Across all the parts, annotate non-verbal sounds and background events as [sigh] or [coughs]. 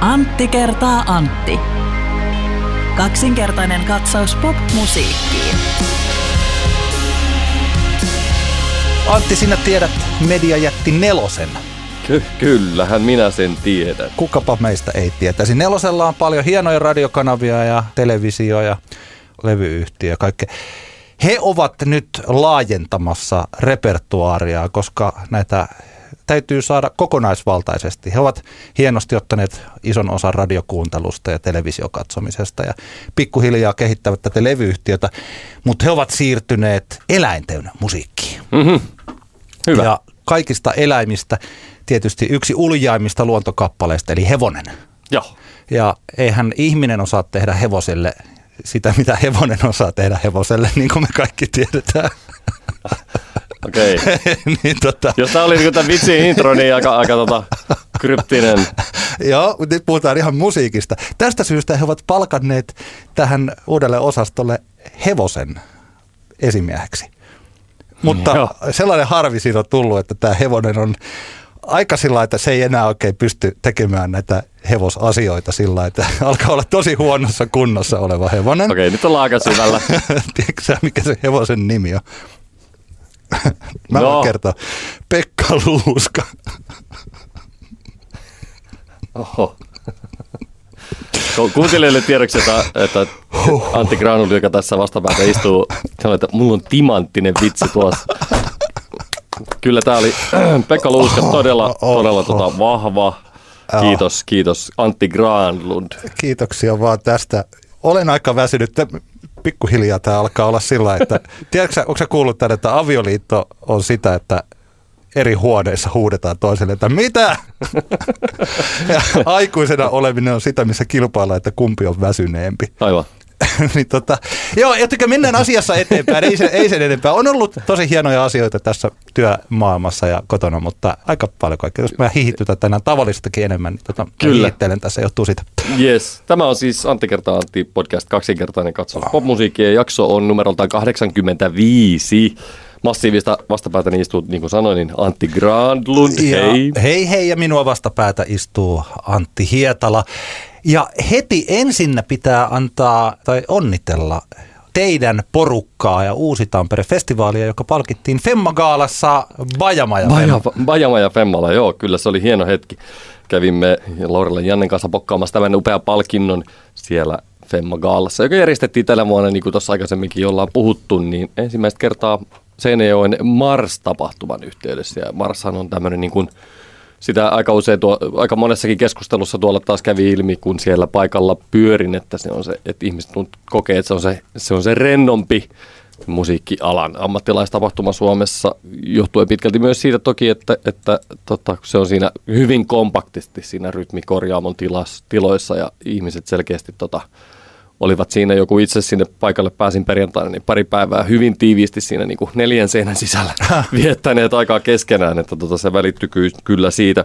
Antti kertaa Antti. Kaksinkertainen katsaus pop-musiikkiin. Antti, sinä tiedät mediajätti Nelosen. Ky- kyllähän minä sen tiedän. Kukapa meistä ei tietäisi. Nelosella on paljon hienoja radiokanavia ja televisio ja levyyhtiö ja kaikkea. He ovat nyt laajentamassa repertuaaria, koska näitä täytyy saada kokonaisvaltaisesti. He ovat hienosti ottaneet ison osan radiokuuntelusta ja televisiokatsomisesta ja pikkuhiljaa kehittävät tätä levyyhtiötä, mutta he ovat siirtyneet eläinten musiikkiin. Mm-hmm. Hyvä. Ja kaikista eläimistä tietysti yksi uljaimmista luontokappaleista, eli hevonen. Joo. Ja eihän ihminen osaa tehdä hevoselle sitä, mitä hevonen osaa tehdä hevoselle, [laughs] niin kuin me kaikki tiedetään. [laughs] Okei. [laughs] Niin, tota... Jos tämä oli niin tämän vitsin intro, niin aika, aika tota, kryptinen. [laughs] Joo, nyt puhutaan ihan musiikista. Tästä syystä he ovat palkanneet tähän uudelle osastolle hevosen esimieheksi. Mutta Joo. sellainen harvi siitä on tullut, että tämä hevonen on aika sillä että se ei enää oikein pysty tekemään näitä hevosasioita sillä että [laughs] alkaa olla tosi huonossa kunnossa oleva hevonen. Okei, nyt ollaan aika syvällä. Tiedätkö mikä se hevosen nimi on? [laughs] Mä no. voin kertoa. Pekka Luuska. Oho. Kuuntelijoille tiedoksi, että, että Antti Granul, joka tässä vastapäätä istuu, sanoi, että mulla on timanttinen vitsi tuossa. Kyllä tämä oli [clears throat] Pekka Luuska todella, todella tota, vahva. Kiitos, kiitos Antti Granlund. Kiitoksia vaan tästä. Olen aika väsynyt. Pikkuhiljaa tämä alkaa olla sillä, että [laughs] tiedätkö, onko sä kuullut tämän, että avioliitto on sitä, että eri huoneissa huudetaan toiselle, että mitä? [laughs] ja aikuisena oleminen on sitä, missä kilpaillaan, että kumpi on väsyneempi. Aivan. [laughs] niin tota, joo, jotenkin mennään asiassa eteenpäin, ei sen, ei sen enempää. On ollut tosi hienoja asioita tässä työmaailmassa ja kotona, mutta aika paljon kaikkea. Jos mä hiihittytän tänään tavallistakin enemmän, niin tota, Kyllä. tässä, johtuu siitä. Yes. Tämä on siis Antti kertaa Antti podcast kaksinkertainen katso. Oh. Popmusiikkien jakso on numeroltaan 85 massiivista vastapäätä niin istuu, niin kuin sanoin, niin Antti Grandlund. Ja, hei. Hei hei ja minua vastapäätä istuu Antti Hietala. Ja heti ensinnä pitää antaa tai onnitella teidän porukkaa ja Uusi Tampere-festivaalia, joka palkittiin Femma-gaalassa Bajamaja Baja, Bajamaja Femmalla, joo, kyllä se oli hieno hetki. Kävimme Laurella Jannen kanssa pokkaamassa tämän upean palkinnon siellä Femma-gaalassa, joka järjestettiin tällä vuonna, niin kuin tuossa aikaisemminkin ollaan puhuttu, niin ensimmäistä kertaa Seinäjoen Mars-tapahtuman yhteydessä. Ja Marshan on tämmöinen niin kuin, sitä aika usein tuo, aika monessakin keskustelussa tuolla taas kävi ilmi, kun siellä paikalla pyörin, että se on se, että ihmiset kokee, että se on se, se, on se rennompi musiikkialan ammattilaistapahtuma Suomessa, johtuen pitkälti myös siitä toki, että, että tota, se on siinä hyvin kompaktisti siinä rytmikorjaamon tilas, tiloissa ja ihmiset selkeästi tota, olivat siinä joku itse sinne paikalle pääsin perjantaina, niin pari päivää hyvin tiiviisti siinä niin kuin neljän seinän sisällä [laughs] viettäneet aikaa keskenään, että tota se välittyy kyllä siitä.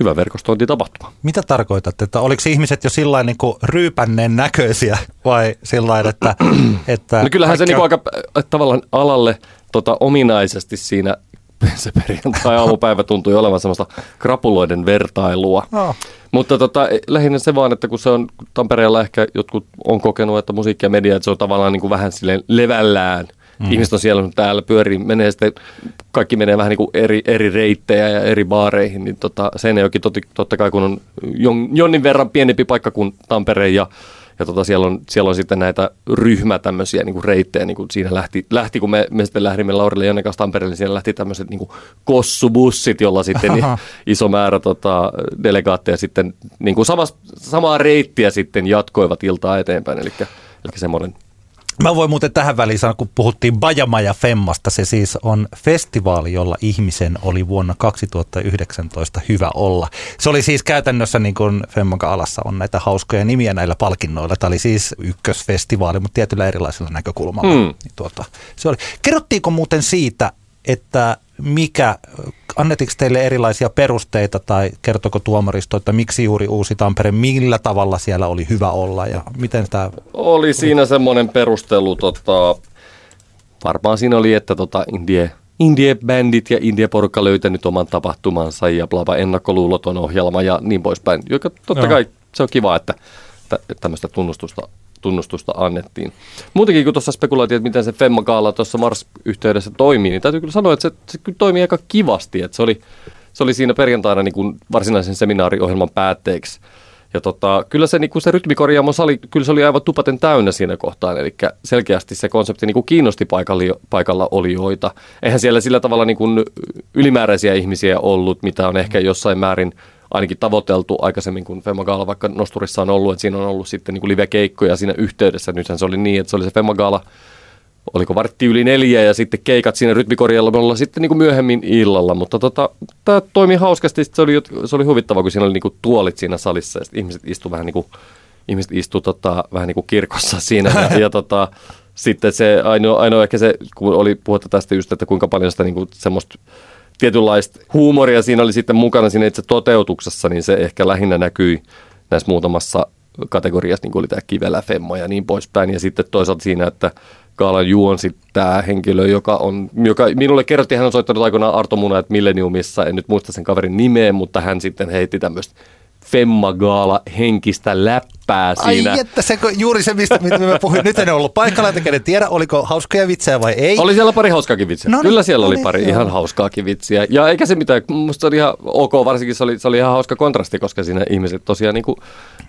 Hyvä verkostointitapahtuma. Mitä tarkoitat, että oliko ihmiset jo sillä niin ryypänneen näköisiä vai sillä että, [clears throat] että... No kyllähän se niin aika tavallaan alalle tota, ominaisesti siinä [laughs] se perjantai aamupäivä tuntui olevan semmoista krapuloiden vertailua. No. Mutta tota, lähinnä se vaan, että kun se on Tampereella ehkä jotkut on kokenut, että musiikki ja media, että se on tavallaan niin kuin vähän silleen levällään. Mm. Ihmiset on siellä, täällä pyörii, menee sitten, kaikki menee vähän niin kuin eri, eri reittejä ja eri baareihin, niin tota, Seinäjoki totti, totta kai kun on jon, jonnin verran pienempi paikka kuin Tampere ja ja tota, siellä, on, siellä on sitten näitä ryhmä tämmöisiä niin kuin reittejä, niin kuin siinä lähti, lähti, kun me, me sitten lähdimme Laurille Janne kanssa Tampereelle, niin siellä lähti tämmöiset niin kuin kossubussit, jolla sitten niin, [laughs] iso määrä tota, delegaatteja sitten niin kuin samas, samaa reittiä sitten jatkoivat iltaa eteenpäin, eli, eli semmoinen Mä voin muuten tähän väliin sanoa, kun puhuttiin Bajamaja Femmasta, se siis on festivaali, jolla ihmisen oli vuonna 2019 hyvä olla. Se oli siis käytännössä niin kuin Femmanka alassa on näitä hauskoja nimiä näillä palkinnoilla. Tämä oli siis ykkösfestivaali, mutta tietyllä erilaisilla näkökulmalla. Hmm. Tuota, se oli. Kerrottiinko muuten siitä, että mikä, annetiko teille erilaisia perusteita tai kertoko tuomaristo, että miksi juuri Uusi Tampere, millä tavalla siellä oli hyvä olla ja miten tämä... Oli siinä semmoinen perustelu, tota, varmaan siinä oli, että tota, Indie, Indie-bändit ja Indie-porukka löytänyt oman tapahtumansa ja blava ennakkoluuloton ohjelma ja niin poispäin, joka totta Joo. kai se on kiva, että, että tämmöistä tunnustusta tunnustusta annettiin. Muutenkin kun tuossa spekuloitiin, että miten se Femma Gaala tuossa Mars-yhteydessä toimii, niin täytyy kyllä sanoa, että se, se kyllä toimii aika kivasti. Että se, oli, se oli siinä perjantaina niin kuin varsinaisen seminaariohjelman päätteeksi. Ja tota, kyllä se, niin kuin se rytmikorjaamo sali, kyllä se oli aivan tupaten täynnä siinä kohtaa, eli selkeästi se konsepti niin kuin kiinnosti paikalla, paikalla olijoita. Eihän siellä sillä tavalla niin kuin ylimääräisiä ihmisiä ollut, mitä on ehkä jossain määrin ainakin tavoiteltu aikaisemmin, kun Femagaala vaikka Nosturissa on ollut, että siinä on ollut sitten niin live-keikkoja siinä yhteydessä. Nythän se oli niin, että se oli se Femagaala, oliko vartti yli neljä ja sitten keikat siinä rytmikorjalla sitten niin myöhemmin illalla, mutta tota, tämä toimi hauskasti, se oli, se oli huvittava, kun siinä oli niin tuolit siinä salissa ja ihmiset istu vähän niin kuin, ihmiset istu tota, vähän niin kuin kirkossa [laughs] siinä ja, ja tota, sitten se ainoa, ainoa ehkä se, kun oli puhetta tästä just, että kuinka paljon sitä niin kuin semmoista tietynlaista huumoria siinä oli sitten mukana siinä itse toteutuksessa, niin se ehkä lähinnä näkyi näissä muutamassa kategoriassa, niin kuin oli tämä kivelä, femma ja niin poispäin. Ja sitten toisaalta siinä, että Kaalan juonsi tämä henkilö, joka on, joka minulle kerrottiin, hän on soittanut aikoinaan Arto että Millenniumissa, en nyt muista sen kaverin nimeä, mutta hän sitten heitti tämmöistä Gaala henkistä läppää siinä. Ai että se juuri se, mistä mä puhuin. Nyt en ollut paikalla, en tiedä, oliko hauskoja vitsejä vai ei. Oli siellä pari hauskaakin vitsiä. No niin, Kyllä siellä no oli niin, pari joo. ihan hauskaakin vitsiä. Ja eikä se mitään, musta se oli ihan ok, varsinkin se oli, se oli ihan hauska kontrasti, koska siinä ihmiset tosiaan niin kuin,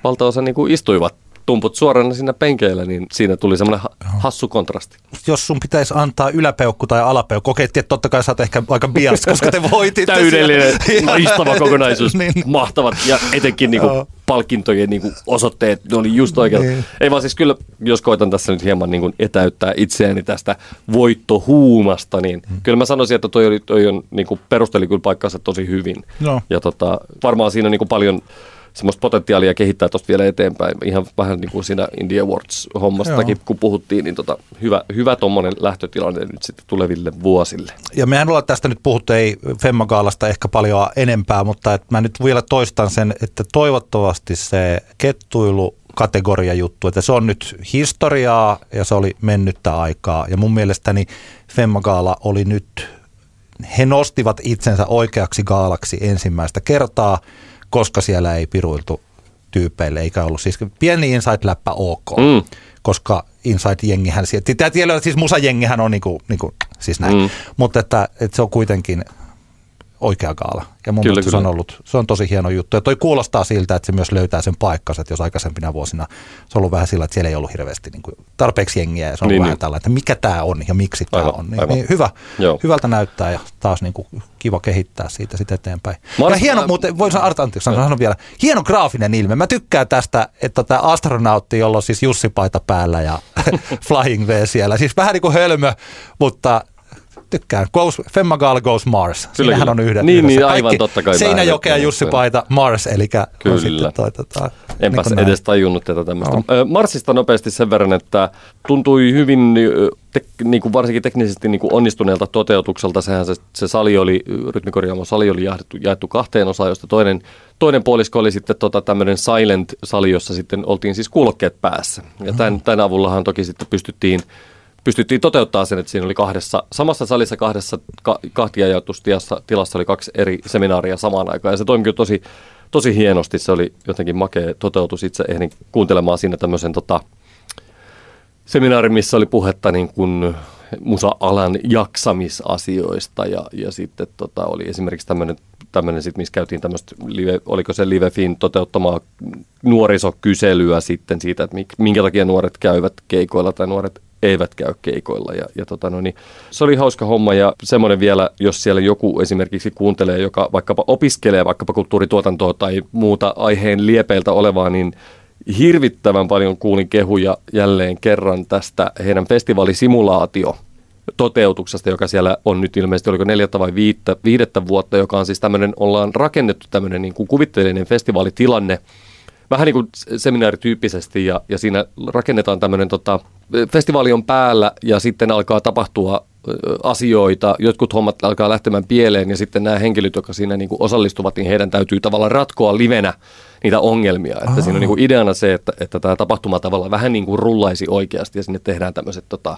valtaosa niin kuin istuivat tumput suorana siinä penkeillä, niin siinä tuli semmoinen hassu kontrasti. Jos sun pitäisi antaa yläpeukku tai alapeukku, kokeettiin, että totta kai sä oot ehkä aika bias, [laughs] koska te voititte. Täydellinen, [laughs] loistava kokonaisuus, [laughs] niin. mahtavat ja etenkin niinku palkintojen niinku osoitteet, ne oli just oikein. Niin. Ei vaan siis kyllä, jos koitan tässä nyt hieman niinku etäyttää itseäni tästä voittohuumasta, niin hmm. kyllä mä sanoisin, että toi, oli, toi on, niinku perusteli kyllä paikkansa tosi hyvin. No. Ja tota, varmaan siinä on niinku paljon semmoista potentiaalia kehittää tuosta vielä eteenpäin. Ihan vähän niin kuin siinä Indie Awards-hommastakin, Joo. kun puhuttiin, niin tota, hyvä, hyvä tuommoinen lähtötilanne nyt sitten tuleville vuosille. Ja mehän ollaan tästä nyt puhuttu, ei Femmagaalasta ehkä paljon enempää, mutta et mä nyt vielä toistan sen, että toivottavasti se kettuilu kategoria juttu, että se on nyt historiaa ja se oli mennyttä aikaa. Ja mun mielestäni Femmagaala oli nyt, he nostivat itsensä oikeaksi gaalaksi ensimmäistä kertaa – koska siellä ei piruiltu tyypeille, eikä ollut siis pieni Inside-läppä ok, mm. koska Inside-jengihän, tämä tiedä, siis musajengihän on niinku, niinku siis näin, mm. mutta että, että se on kuitenkin oikea gaala. Ja mun kyllä, kyllä. se on ollut, se on tosi hieno juttu. Ja toi kuulostaa siltä, että se myös löytää sen paikkansa, että jos aikaisempina vuosina se on ollut vähän sillä, että siellä ei ollut hirveästi niin kuin tarpeeksi jengiä ja se on niin, vähän niin. tällä, että mikä tämä on ja miksi tämä on. Niin, niin hyvä, hyvältä näyttää ja taas niin kuin kiva kehittää siitä sitten eteenpäin. Mä ja hieno, mä... muuten, voin sanoa, anteeksi, sanon vielä, hieno graafinen ilme. Mä tykkään tästä, että tämä astronautti, jolla on siis Jussi paita päällä ja [laughs] Flying V siellä. Siis vähän niin kuin hölmö, mutta tykkään. Goes, Femma Gal Goes Mars. Kyllä, Siinähän on yhden. Niin, niin aivan totta kai. Seinäjokea Jussi Paita Mars, eli Kyllä. sitten toi, tota, Enpäs niin edes tajunnut tätä tämmöistä. No. Marsista nopeasti sen verran, että tuntui hyvin te, niin kuin varsinkin teknisesti niin kuin onnistuneelta toteutukselta. Sehän se, se sali oli, rytmikorjaamo sali oli jaettu, jaettu kahteen osaan, josta toinen, toinen puolisko oli sitten tota, tämmöinen silent-sali, jossa sitten oltiin siis kuulokkeet päässä. Ja tämän, tämän avullahan toki sitten pystyttiin pystyttiin toteuttaa sen, että siinä oli kahdessa, samassa salissa kahdessa ka, kahtia tilassa, oli kaksi eri seminaaria samaan aikaan. Ja se toimi kyllä tosi, tosi hienosti. Se oli jotenkin makea toteutus. Itse ehdin kuuntelemaan siinä tämmöisen tota, seminaarin, missä oli puhetta niin kuin musa-alan jaksamisasioista ja, ja sitten tota, oli esimerkiksi tämmöinen, tämmöinen sit, missä käytiin tämmöistä, live, oliko se LiveFin toteuttamaa nuorisokyselyä sitten siitä, että minkä takia nuoret käyvät keikoilla tai nuoret eivät käy keikoilla. Ja, ja tota no, niin, se oli hauska homma ja semmoinen vielä, jos siellä joku esimerkiksi kuuntelee, joka vaikkapa opiskelee vaikkapa kulttuurituotantoa tai muuta aiheen liepeiltä olevaa, niin hirvittävän paljon kuulin kehuja jälleen kerran tästä heidän festivaalisimulaatio toteutuksesta, joka siellä on nyt ilmeisesti, oliko neljättä vai viittä, viidettä vuotta, joka on siis tämmöinen, ollaan rakennettu tämmöinen niin kuin kuvitteellinen festivaalitilanne, vähän niin kuin seminaarityyppisesti ja, ja siinä rakennetaan tämmöinen, tota, festivaali on päällä ja sitten alkaa tapahtua asioita, jotkut hommat alkaa lähtemään pieleen ja sitten nämä henkilöt, jotka siinä niin kuin osallistuvat, niin heidän täytyy tavallaan ratkoa livenä niitä ongelmia. Että siinä on niin kuin ideana se, että, että tämä tapahtuma tavallaan vähän niin kuin rullaisi oikeasti ja sinne tehdään tämmöiset tota,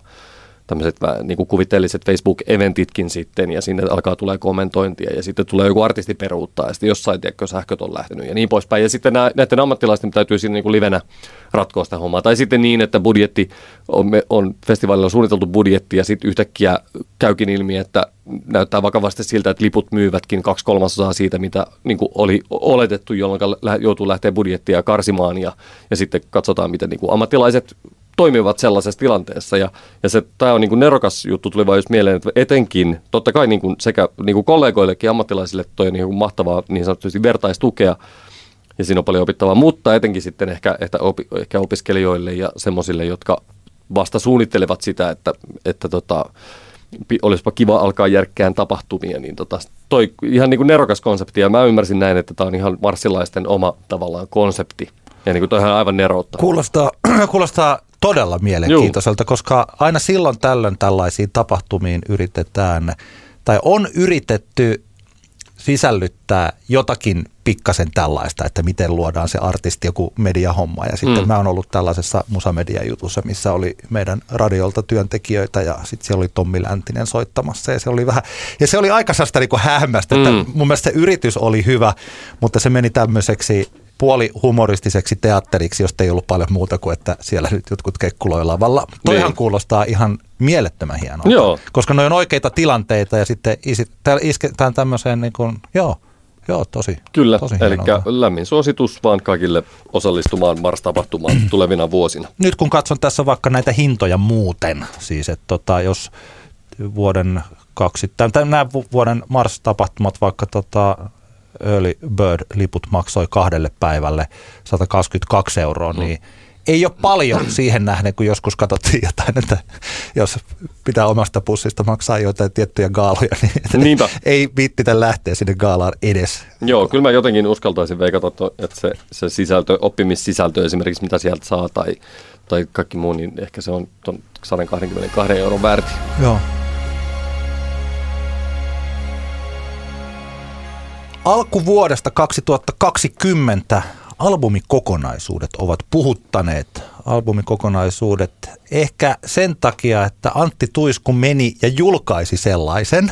tämmöiset niin kuin kuvitteelliset Facebook-eventitkin sitten, ja sinne alkaa tulee kommentointia, ja sitten tulee joku artisti peruuttaa, ja sitten jossain, tiedätkö, sähköt on lähtenyt, ja niin poispäin. Ja sitten näiden ammattilaisten täytyy siinä niin kuin livenä ratkoa sitä hommaa. Tai sitten niin, että budjetti, on, on festivaalilla suunniteltu budjetti, ja sitten yhtäkkiä käykin ilmi, että näyttää vakavasti siltä, että liput myyvätkin kaksi kolmasosaa siitä, mitä niin kuin oli oletettu, jolloin joutuu lähteä budjettia karsimaan, ja, ja sitten katsotaan, miten niin kuin ammattilaiset toimivat sellaisessa tilanteessa. Ja, ja se, tämä on niin kuin nerokas juttu, tuli vain just mieleen, että etenkin, totta kai niin kuin sekä niin kuin kollegoillekin ammattilaisille toi niin kuin mahtavaa niin sanotusti vertaistukea, ja siinä on paljon opittavaa, mutta etenkin sitten ehkä, ehkä, opi, ehkä opiskelijoille ja semmoisille, jotka vasta suunnittelevat sitä, että, että tota, olisipa kiva alkaa järkkään tapahtumia, niin tota, toi ihan niin kuin nerokas konsepti, ja mä ymmärsin näin, että tämä on ihan marssilaisten oma tavallaan konsepti, ja niin kuin toihan aivan neroutta. Kuulostaa, [clears throat] kuulostaa todella mielenkiintoiselta, Juu. koska aina silloin tällöin tällaisiin tapahtumiin yritetään, tai on yritetty sisällyttää jotakin pikkasen tällaista, että miten luodaan se artisti joku mediahomma. Ja sitten mm. mä oon ollut tällaisessa musamedia-jutussa, missä oli meidän radiolta työntekijöitä ja sitten siellä oli Tommi Läntinen soittamassa ja se oli vähän, ja se oli aika sellaista niin hämmästä, että mm. mun mielestä se yritys oli hyvä, mutta se meni tämmöiseksi puoli humoristiseksi teatteriksi, josta ei ollut paljon muuta kuin, että siellä nyt jotkut kekkuloi lavalla. Toihan niin. kuulostaa ihan mielettömän hienolta, joo. koska ne on oikeita tilanteita ja sitten isketään tämmöiseen niin kuin, joo, Joo, tosi. Kyllä, tosi eli lämmin suositus vaan kaikille osallistumaan Mars-tapahtumaan tulevina vuosina. Nyt kun katson tässä vaikka näitä hintoja muuten, siis että tota, jos vuoden kaksi, tämän, nämä vuoden Mars-tapahtumat vaikka tota, Early Bird-liput maksoi kahdelle päivälle 122 euroa, mm. niin ei ole paljon siihen nähden, kun joskus katsottiin jotain, että jos pitää omasta pussista maksaa jotain tiettyjä gaaloja, niin Niinpä. ei viittitä lähteä sinne gaalaan edes. Joo, kyllä mä jotenkin uskaltaisin veikata, että se, se sisältö, oppimissisältö esimerkiksi, mitä sieltä saa tai, tai kaikki muu, niin ehkä se on 122 euron väärti. Joo. Alkuvuodesta 2020 albumikokonaisuudet ovat puhuttaneet. Albumikokonaisuudet ehkä sen takia, että Antti Tuisku meni ja julkaisi sellaisen.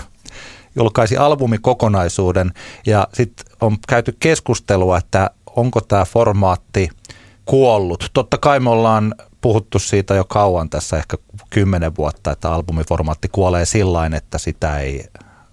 Julkaisi albumikokonaisuuden ja sitten on käyty keskustelua, että onko tämä formaatti kuollut. Totta kai me ollaan puhuttu siitä jo kauan tässä, ehkä kymmenen vuotta, että albumiformaatti kuolee sillä että sitä ei,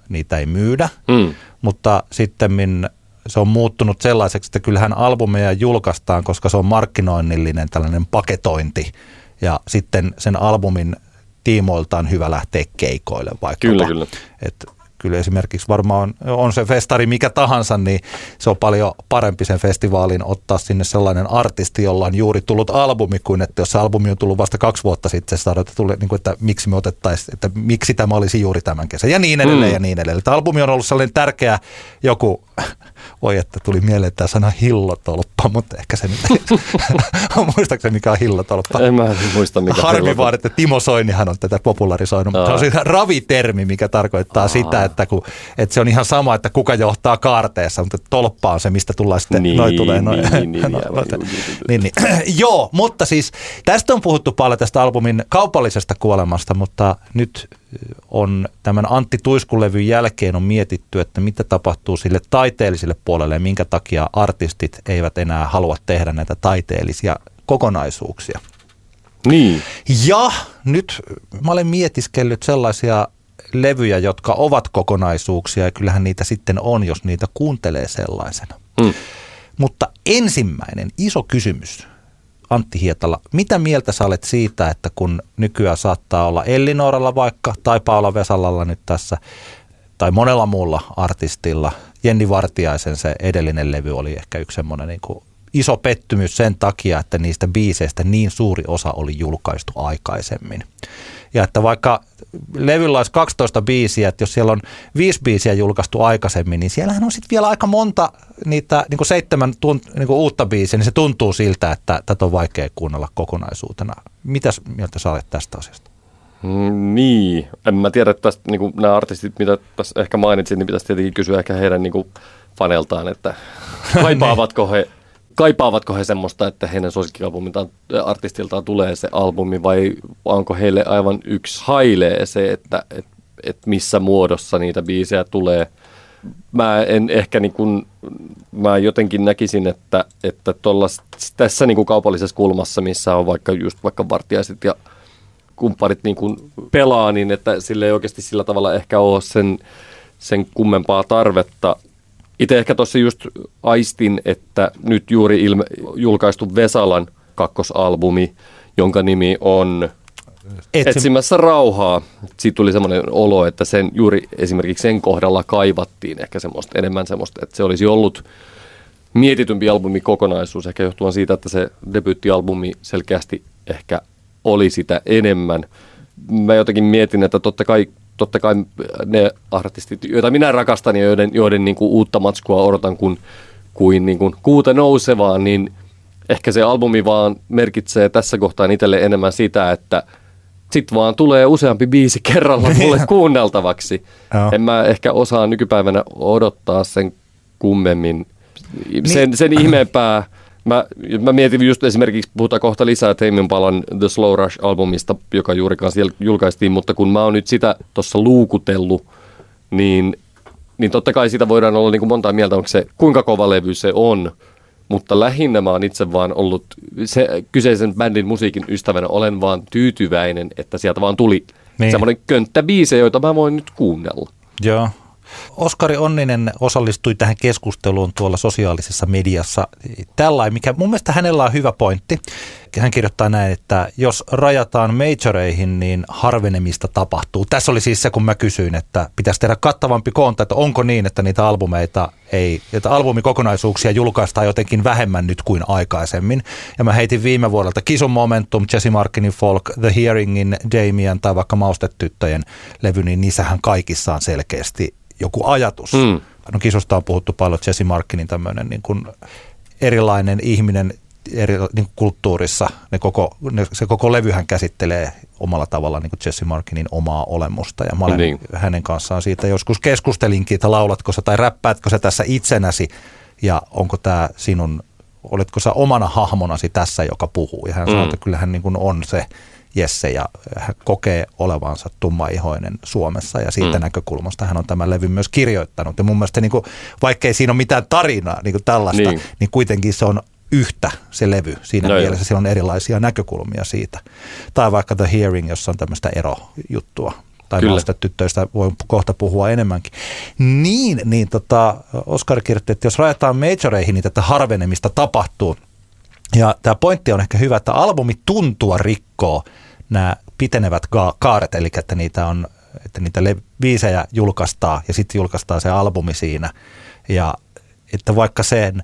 niitä ei myydä. Mm mutta sitten se on muuttunut sellaiseksi, että kyllähän albumeja julkaistaan, koska se on markkinoinnillinen tällainen paketointi ja sitten sen albumin tiimoilta on hyvä lähteä keikoille vaikka. Kyllä, kyllä. Et kyllä esimerkiksi varmaan on, on se festari mikä tahansa, niin se on paljon parempi sen festivaalin ottaa sinne sellainen artisti, jolla on juuri tullut albumi, kuin että jos se albumi on tullut vasta kaksi vuotta sitten, se että, tuli, niin kuin, että miksi me otettaisiin, että miksi tämä olisi juuri tämän kesän ja niin edelleen mm. ja niin edelleen. Että albumi on ollut sellainen tärkeä joku [laughs] voi että tuli mieleen tämä sana hillotolppa, mutta ehkä se nyt ei. [laughs] Muistaakseni mikä on hillotolppa? En mä muista mikä Harmi vaan, että Timo Soinihan on tätä popularisoinut, mutta se on siis ravitermi, mikä tarkoittaa Aa. sitä, että, kun, että se on ihan sama, että kuka johtaa kaarteessa, mutta tolppa on se, mistä tullaan sitten, niin, noin tulee noin. Niin, niin, [laughs] no, niin, niin. [clears throat] Joo, mutta siis tästä on puhuttu paljon tästä albumin kaupallisesta kuolemasta, mutta nyt on tämän Antti Tuiskulevyn jälkeen on mietitty, että mitä tapahtuu sille taiteelliselle puolelle ja minkä takia artistit eivät enää halua tehdä näitä taiteellisia kokonaisuuksia. Niin. Ja nyt mä olen mietiskellyt sellaisia levyjä, jotka ovat kokonaisuuksia ja kyllähän niitä sitten on, jos niitä kuuntelee sellaisena. Mm. Mutta ensimmäinen iso kysymys Antti Hietala, mitä mieltä sä olet siitä, että kun nykyään saattaa olla Ellinoralla vaikka tai Paula Vesalalla nyt tässä tai monella muulla artistilla, Jenni Vartiaisen se edellinen levy oli ehkä yksi semmoinen niin kuin iso pettymys sen takia, että niistä biiseistä niin suuri osa oli julkaistu aikaisemmin. Ja että vaikka levyllä olisi 12 biisiä, että jos siellä on viisi biisiä julkaistu aikaisemmin, niin siellähän on sitten vielä aika monta niitä niin kuin seitsemän tunt, niin kuin uutta biisiä, niin se tuntuu siltä, että tätä on vaikea kuunnella kokonaisuutena. Mitäs mieltä sä olet tästä asiasta? Mm, niin, en mä tiedä, että tästä, niin kuin nämä artistit, mitä tässä ehkä mainitsin, niin pitäisi tietenkin kysyä ehkä heidän niin kuin faneltaan, että [laughs] kaipaavatko he kaipaavatko he semmoista, että heidän suosikkialbumiltaan artistiltaan tulee se albumi vai onko heille aivan yksi hailee se, että et, et missä muodossa niitä biisejä tulee. Mä en ehkä niin kuin, mä jotenkin näkisin, että, että tollas, tässä niin kuin kaupallisessa kulmassa, missä on vaikka just vaikka vartijaiset ja kumpparit niin kuin pelaa, niin että sille ei oikeasti sillä tavalla ehkä ole sen, sen kummempaa tarvetta itse ehkä tuossa just aistin, että nyt juuri ilme, julkaistu Vesalan kakkosalbumi, jonka nimi on Etsim- Etsimässä rauhaa. Siitä tuli semmoinen olo, että sen, juuri esimerkiksi sen kohdalla kaivattiin ehkä semmoista, enemmän semmoista, että se olisi ollut mietitympi albumikokonaisuus, ehkä johtuen siitä, että se debyyttialbumi selkeästi ehkä oli sitä enemmän. Mä jotenkin mietin, että totta kai totta kai ne artistit, joita minä rakastan ja joiden, joiden niin kuin uutta matskua odotan kuin, kuin, niin kuin kuuta nousevaan, niin ehkä se albumi vaan merkitsee tässä kohtaa itselle enemmän sitä, että sit vaan tulee useampi biisi kerralla [laughs] mulle kuunneltavaksi. En mä ehkä osaa nykypäivänä odottaa sen kummemmin, sen, sen ihmeempää Mä, mä mietin just esimerkiksi, puhutaan kohta lisää Tame Palan The Slow Rush-albumista, joka juurikaan siellä julkaistiin, mutta kun mä oon nyt sitä tuossa luukutellut, niin, niin totta kai sitä voidaan olla niin kuin monta mieltä, onko se, kuinka kova levy se on, mutta lähinnä mä oon itse vaan ollut se kyseisen bändin musiikin ystävänä, olen vaan tyytyväinen, että sieltä vaan tuli niin. semmoinen könttä biise, joita mä voin nyt kuunnella. Joo, Oskari Onninen osallistui tähän keskusteluun tuolla sosiaalisessa mediassa tällainen, mikä mun mielestä hänellä on hyvä pointti. Hän kirjoittaa näin, että jos rajataan majoreihin, niin harvenemista tapahtuu. Tässä oli siis se, kun mä kysyin, että pitäisi tehdä kattavampi koonta, että onko niin, että niitä albumeita ei, että albumikokonaisuuksia julkaistaan jotenkin vähemmän nyt kuin aikaisemmin. Ja mä heitin viime vuodelta Kisun Momentum, Jesse Markinin Folk, The Hearingin, Damien tai vaikka Maustetyttöjen levy, niin niissähän kaikissa on selkeästi joku ajatus. Mm. No kisusta on puhuttu paljon, Jesse Markinin tämmöinen niin kuin erilainen ihminen eri niin kuin kulttuurissa. Ne koko, ne, se koko levyhän käsittelee omalla tavalla niin kuin Jesse Markinin omaa olemusta. Ja mä olen niin. hänen kanssaan siitä joskus keskustelinkin, että laulatko sä tai räppäätkö sä tässä itsenäsi ja onko tämä sinun, oletko sä omana hahmonasi tässä, joka puhuu. Ja hän mm. sanoi, että kyllähän niin kuin on se Jesse ja hän kokee olevansa tummaihoinen Suomessa ja siitä mm. näkökulmasta hän on tämän levyn myös kirjoittanut. Ja mun mielestä niin kuin, vaikkei siinä ole mitään tarinaa niin kuin tällaista, niin. niin kuitenkin se on yhtä se levy. Siinä no mielessä siellä on erilaisia näkökulmia siitä. Tai vaikka The Hearing, jossa on tämmöistä erojuttua tai noista tyttöistä voi kohta puhua enemmänkin. Niin, niin tota, Oskar kirjoitti, että jos rajataan majoreihin, niin tätä harvenemista tapahtuu. Ja tämä pointti on ehkä hyvä, että albumi tuntua rikkoo nämä pitenevät ka- kaaret, eli että niitä, on, että niitä le- biisejä julkaistaan ja sitten julkaistaan se albumi siinä. Ja että vaikka sen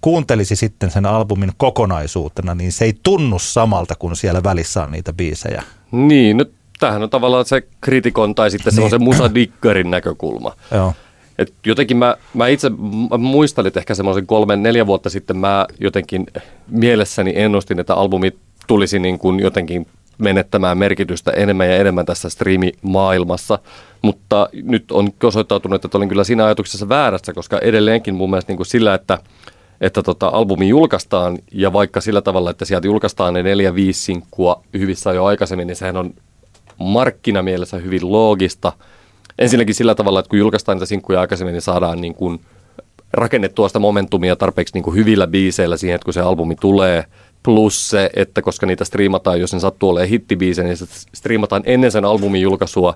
kuuntelisi sitten sen albumin kokonaisuutena, niin se ei tunnu samalta, kun siellä välissä on niitä biisejä. Niin, no tämähän on tavallaan se kritikon tai sitten niin. semmoisen musadikkarin näkökulma. Joo. Et jotenkin mä, mä itse mä muistan, että ehkä semmoisen kolmen, neljä vuotta sitten mä jotenkin mielessäni ennustin, että albumi tulisi niin kuin jotenkin menettämään merkitystä enemmän ja enemmän tässä striimimaailmassa. Mutta nyt on osoittautunut, että olin kyllä siinä ajatuksessa väärässä, koska edelleenkin mun mielestä niin kuin sillä, että, että tota, albumi julkaistaan ja vaikka sillä tavalla, että sieltä julkaistaan ne neljä, viisi sinkkua hyvissä jo aikaisemmin, niin sehän on markkinamielessä hyvin loogista – ensinnäkin sillä tavalla, että kun julkaistaan niitä sinkkuja aikaisemmin, niin saadaan niin kuin rakennettua sitä momentumia tarpeeksi niin kuin hyvillä biiseillä siihen, että kun se albumi tulee. Plus se, että koska niitä striimataan, jos ne sattuu olemaan hittibiisejä, niin se striimataan ennen sen albumin julkaisua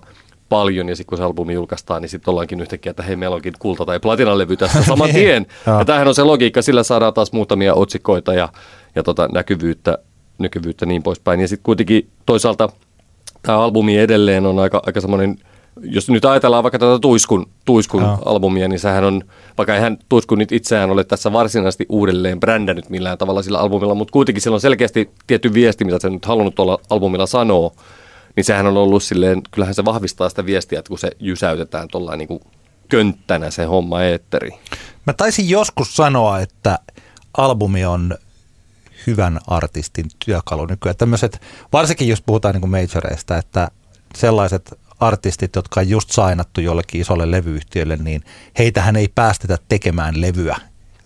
paljon, ja sitten kun se albumi julkaistaan, niin sitten ollaankin yhtäkkiä, että hei, meillä onkin kulta- tai platinalevy tästä [laughs] saman niin. tien. ja tämähän on se logiikka, sillä saadaan taas muutamia otsikoita ja, ja tota, näkyvyyttä, näkyvyyttä niin poispäin. Ja sitten kuitenkin toisaalta tämä albumi edelleen on aika, aika semmoinen jos nyt ajatellaan vaikka tätä Tuiskun, Tuiskun ja. albumia, niin sehän on, vaikka eihän Tuiskun nyt itseään ole tässä varsinaisesti uudelleen brändännyt millään tavalla sillä albumilla, mutta kuitenkin sillä on selkeästi tietty viesti, mitä se nyt halunnut tuolla albumilla sanoa, niin sehän on ollut silleen, kyllähän se vahvistaa sitä viestiä, että kun se jysäytetään tuolla niin könttänä se homma eetteri. Mä taisin joskus sanoa, että albumi on hyvän artistin työkalu nykyään. Tämmöiset, varsinkin jos puhutaan niin kuin majoreista, että sellaiset artistit, jotka on just sainattu jollekin isolle levyyhtiölle, niin heitähän ei päästetä tekemään levyä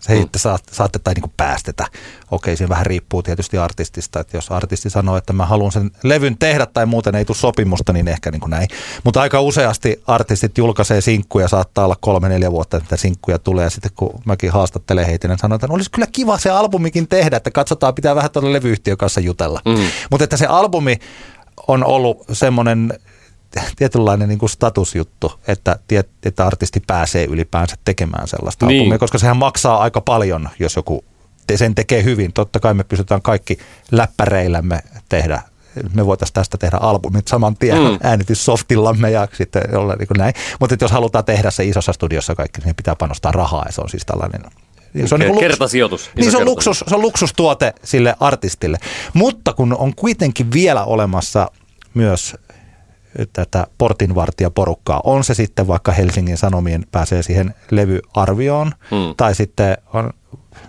Se ei mm. saatte, saatte tai niin kuin päästetä. Okei, siinä vähän riippuu tietysti artistista, että jos artisti sanoo, että mä haluan sen levyn tehdä tai muuten ei tule sopimusta, niin ehkä niin kuin näin. Mutta aika useasti artistit julkaisee sinkkuja, saattaa olla kolme-neljä vuotta, että sinkkuja tulee ja sitten kun mäkin haastattelen heitä, niin sanon, että no olisi kyllä kiva se albumikin tehdä, että katsotaan, pitää vähän tuolla levyyhtiön kanssa jutella. Mm. Mutta että se albumi on ollut semmoinen [laughs] tietynlainen niin kuin statusjuttu, että, että artisti pääsee ylipäänsä tekemään sellaista niin. albumia, koska sehän maksaa aika paljon, jos joku sen tekee hyvin. Totta kai me pystytään kaikki läppäreillämme tehdä me voitaisiin tästä tehdä albumit saman tien mm. [laughs] äänityssoftillamme ja sitten olla niin näin. Mutta jos halutaan tehdä se isossa studiossa kaikki, niin pitää panostaa rahaa ja se on siis tällainen se on niin kertasijoitus. Niin se on, luksus, se on luksustuote sille artistille. Mutta kun on kuitenkin vielä olemassa myös tätä portinvartijaporukkaa. On se sitten vaikka Helsingin Sanomien pääsee siihen levyarvioon, hmm. tai sitten on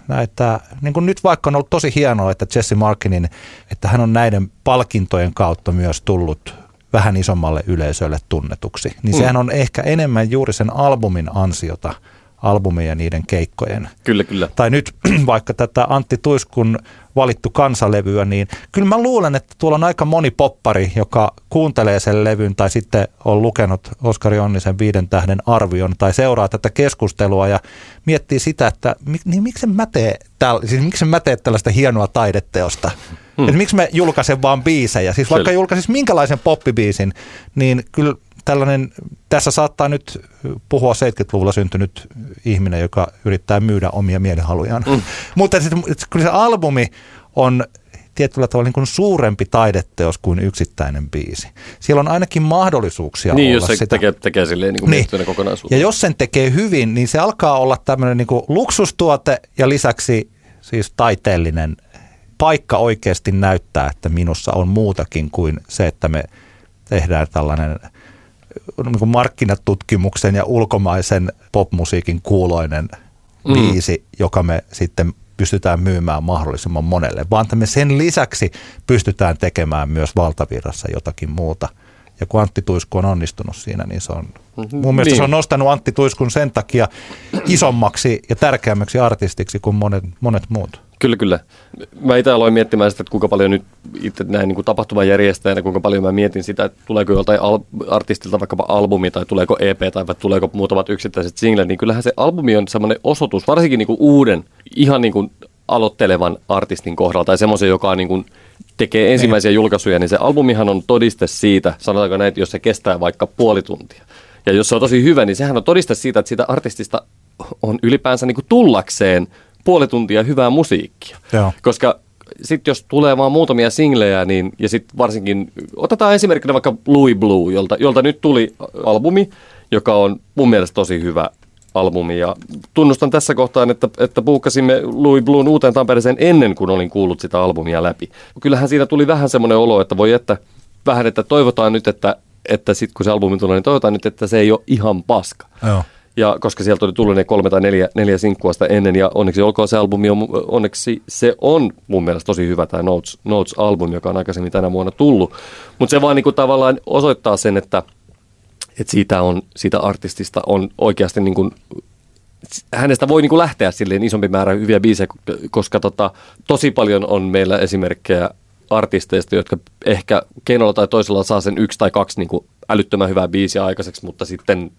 näitä, niin kuin nyt vaikka on ollut tosi hienoa, että Jesse Markinin, että hän on näiden palkintojen kautta myös tullut vähän isommalle yleisölle tunnetuksi. Niin hmm. sehän on ehkä enemmän juuri sen albumin ansiota – albumeja ja niiden keikkojen. Kyllä, kyllä. Tai nyt [clears throat] vaikka tätä Antti Tuiskun valittu kansalevyä, niin kyllä mä luulen, että tuolla on aika moni poppari, joka kuuntelee sen levyn tai sitten on lukenut Oskari Onnisen viiden tähden arvion tai seuraa tätä keskustelua ja miettii sitä, että niin miksi mä teen, täl, siis miksi mä teen tällaista hienoa taideteosta. Hmm. Että miksi mä julkaisen vaan biisejä. Siis vaikka julkaisis minkälaisen poppibiisin, niin kyllä tällainen, tässä saattaa nyt puhua 70-luvulla syntynyt ihminen, joka yrittää myydä omia mielihalujaan. Mm. [laughs] Mutta kyllä se albumi on tietyllä tavalla niin kuin suurempi taideteos kuin yksittäinen biisi. Siellä on ainakin mahdollisuuksia niin, olla jos se sitä. tekee, tekee silleen niin kuin niin. kokonaisuutta. Ja jos sen tekee hyvin, niin se alkaa olla tämmöinen niin kuin luksustuote ja lisäksi siis taiteellinen paikka oikeasti näyttää, että minussa on muutakin kuin se, että me tehdään tällainen – markkinatutkimuksen ja ulkomaisen popmusiikin kuuloinen mm. biisi, joka me sitten pystytään myymään mahdollisimman monelle, vaan että me sen lisäksi pystytään tekemään myös valtavirrassa jotakin muuta. Ja kun Antti Tuisku on onnistunut siinä, niin se on, mm-hmm. mun mielestä niin. se on nostanut Antti Tuiskun sen takia isommaksi ja tärkeämmäksi artistiksi kuin monet, monet muut. Kyllä, kyllä. Mä itse aloin miettimään sitä, että kuinka paljon nyt itse näin niin tapahtuman järjestäjänä, kuinka paljon mä mietin sitä, että tuleeko joltain al- artistilta vaikkapa albumi tai tuleeko EP tai tuleeko muutamat yksittäiset singlet, niin kyllähän se albumi on semmoinen osoitus, varsinkin niin kuin uuden, ihan niin kuin aloittelevan artistin kohdalla tai semmoisen, joka niin kuin tekee ensimmäisiä julkaisuja, niin se albumihan on todiste siitä, sanotaanko näin, jos se kestää vaikka puoli tuntia. Ja jos se on tosi hyvä, niin sehän on todiste siitä, että sitä artistista on ylipäänsä niin kuin tullakseen – puoli tuntia hyvää musiikkia. Joo. Koska sitten jos tulee vaan muutamia singlejä, niin, ja sitten varsinkin, otetaan esimerkkinä vaikka Louis Blue, jolta, jolta nyt tuli albumi, joka on mun mielestä tosi hyvä albumi. Ja tunnustan tässä kohtaa, että, että puukkasimme Louis Bluun uuteen Tampereeseen ennen kuin olin kuullut sitä albumia läpi. Kyllähän siinä tuli vähän semmoinen olo, että voi että vähän, että toivotaan nyt, että, että sitten kun se albumi tulee, niin toivotaan nyt, että se ei ole ihan paska. Joo. Ja koska sieltä oli tullut ne kolme tai neljä, neljä sinkkua sitä ennen, ja onneksi olkoon se albumi, on, onneksi se on mun mielestä tosi hyvä tämä Notes, Notes-albumi, joka on aikaisemmin tänä vuonna tullut. Mutta se vaan niinku tavallaan osoittaa sen, että, että siitä, on, siitä artistista on oikeasti niinku, hänestä voi niinku lähteä silleen isompi määrä hyviä biisejä, koska tota, tosi paljon on meillä esimerkkejä artisteista, jotka ehkä keinolla tai toisella saa sen yksi tai kaksi niinku älyttömän hyvää biisiä aikaiseksi, mutta sitten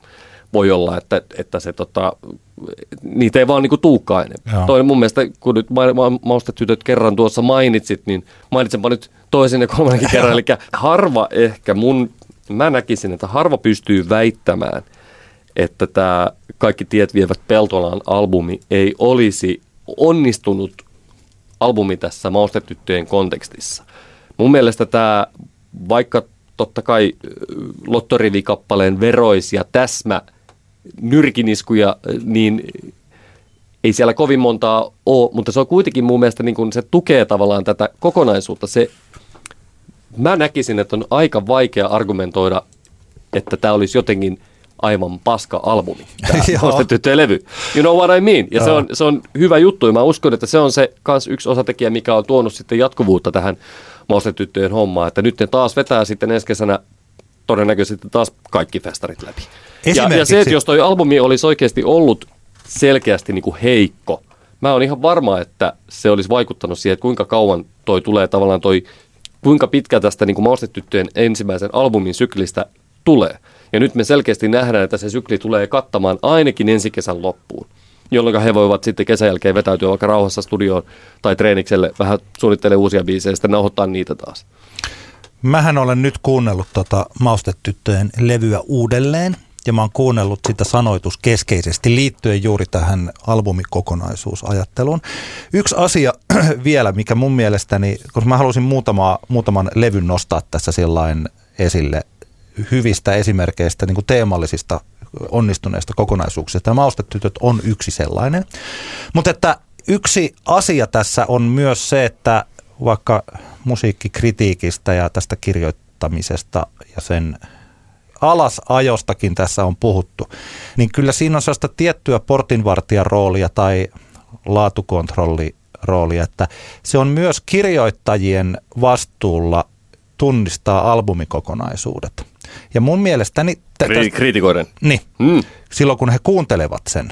voi olla, että, että se tota, niitä ei vaan niinku tuukkaa enemmän. Toinen mun mielestä, kun nyt maustetytöt kerran tuossa mainitsit, niin mainitsenpa nyt toisen ja kolmannenkin [laughs] kerran. Eli harva ehkä mun, mä näkisin, että harva pystyy väittämään, että tämä Kaikki tiet vievät Peltolaan albumi ei olisi onnistunut albumi tässä maustetyttöjen kontekstissa. Mun mielestä tämä, vaikka totta kai lottorivikappaleen veroisia täsmä nyrkiniskuja, niin ei siellä kovin montaa ole, mutta se on kuitenkin mun mielestä niin kuin se tukee tavallaan tätä kokonaisuutta. Se, mä näkisin, että on aika vaikea argumentoida, että tämä olisi jotenkin aivan paska albumi, [laughs] tämä levy. You know what I mean? Ja se on, se on hyvä juttu, ja mä uskon, että se on se kans yksi osatekijä, mikä on tuonut sitten jatkuvuutta tähän maustetyttöjen hommaan, että nyt ne taas vetää sitten ensi kesänä todennäköisesti taas kaikki festarit läpi. Ja, ja se, että jos toi albumi olisi oikeasti ollut selkeästi niin kuin heikko, mä oon ihan varma, että se olisi vaikuttanut siihen, että kuinka kauan toi tulee tavallaan toi, kuinka pitkä tästä niin kuin maustetyttöjen ensimmäisen albumin syklistä tulee. Ja nyt me selkeästi nähdään, että se sykli tulee kattamaan ainakin ensi kesän loppuun jolloin he voivat sitten kesän jälkeen vetäytyä vaikka rauhassa studioon tai treenikselle, vähän suunnittele uusia biisejä ja sitten nauhoittaa niitä taas. Mähän olen nyt kuunnellut tota Maustetyttöjen levyä uudelleen ja mä oon kuunnellut sitä sanoituskeskeisesti liittyen juuri tähän albumikokonaisuusajatteluun. Yksi asia [clears throat] vielä, mikä mun mielestäni, koska mä halusin muutama, muutaman levyn nostaa tässä sillain esille hyvistä esimerkkeistä, niin kuin teemallisista onnistuneista kokonaisuuksista. Ja Maustetytöt on yksi sellainen. Mutta että yksi asia tässä on myös se, että vaikka musiikkikritiikistä ja tästä kirjoittamisesta ja sen alasajostakin tässä on puhuttu, niin kyllä siinä on sellaista tiettyä portinvartijan roolia tai laatukontrolli että se on myös kirjoittajien vastuulla tunnistaa albumikokonaisuudet. Ja mun mielestäni... Kri- kriitikoiden. Niin, mm. silloin kun he kuuntelevat sen.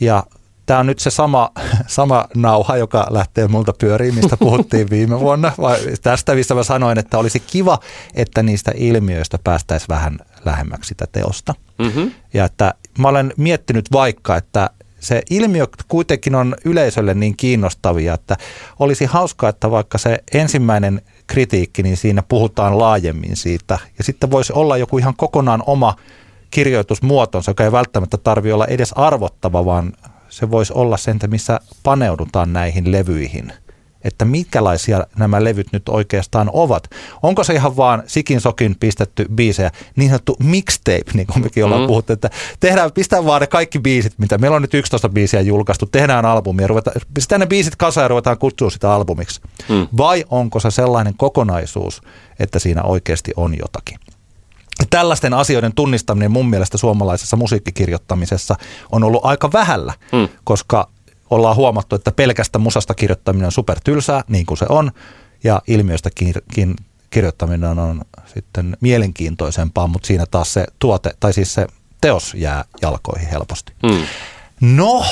Ja tämä on nyt se sama, [laughs] sama nauha, joka lähtee multa pyöriin, mistä [laughs] puhuttiin viime vuonna. Vai tästä, missä mä sanoin, että olisi kiva, että niistä ilmiöistä päästäisiin vähän lähemmäksi sitä teosta. Mm-hmm. Ja että mä olen miettinyt vaikka, että se ilmiö kuitenkin on yleisölle niin kiinnostavia, että olisi hauskaa, että vaikka se ensimmäinen kritiikki, niin siinä puhutaan laajemmin siitä. Ja sitten voisi olla joku ihan kokonaan oma kirjoitusmuotonsa, joka ei välttämättä tarvi olla edes arvottava, vaan se voisi olla sen, missä paneudutaan näihin levyihin että minkälaisia nämä levyt nyt oikeastaan ovat. Onko se ihan vaan sikin sokin pistetty biisejä, niin sanottu mixtape, niin kuin mekin ollaan mm. puhuttu, että tehdään, pistää vaan ne kaikki biisit, mitä meillä on nyt 11 biisiä julkaistu, tehdään albumia, ruvetaan, pistetään ne biisit kasaan ja ruvetaan kutsua sitä albumiksi. Mm. Vai onko se sellainen kokonaisuus, että siinä oikeasti on jotakin? Tällaisten asioiden tunnistaminen mun mielestä suomalaisessa musiikkikirjoittamisessa on ollut aika vähällä, mm. koska ollaan huomattu, että pelkästä musasta kirjoittaminen on supertylsää, niin kuin se on, ja ilmiöstä kirjoittaminen on sitten mielenkiintoisempaa, mutta siinä taas se tuote, tai siis se teos jää jalkoihin helposti. Mm. No,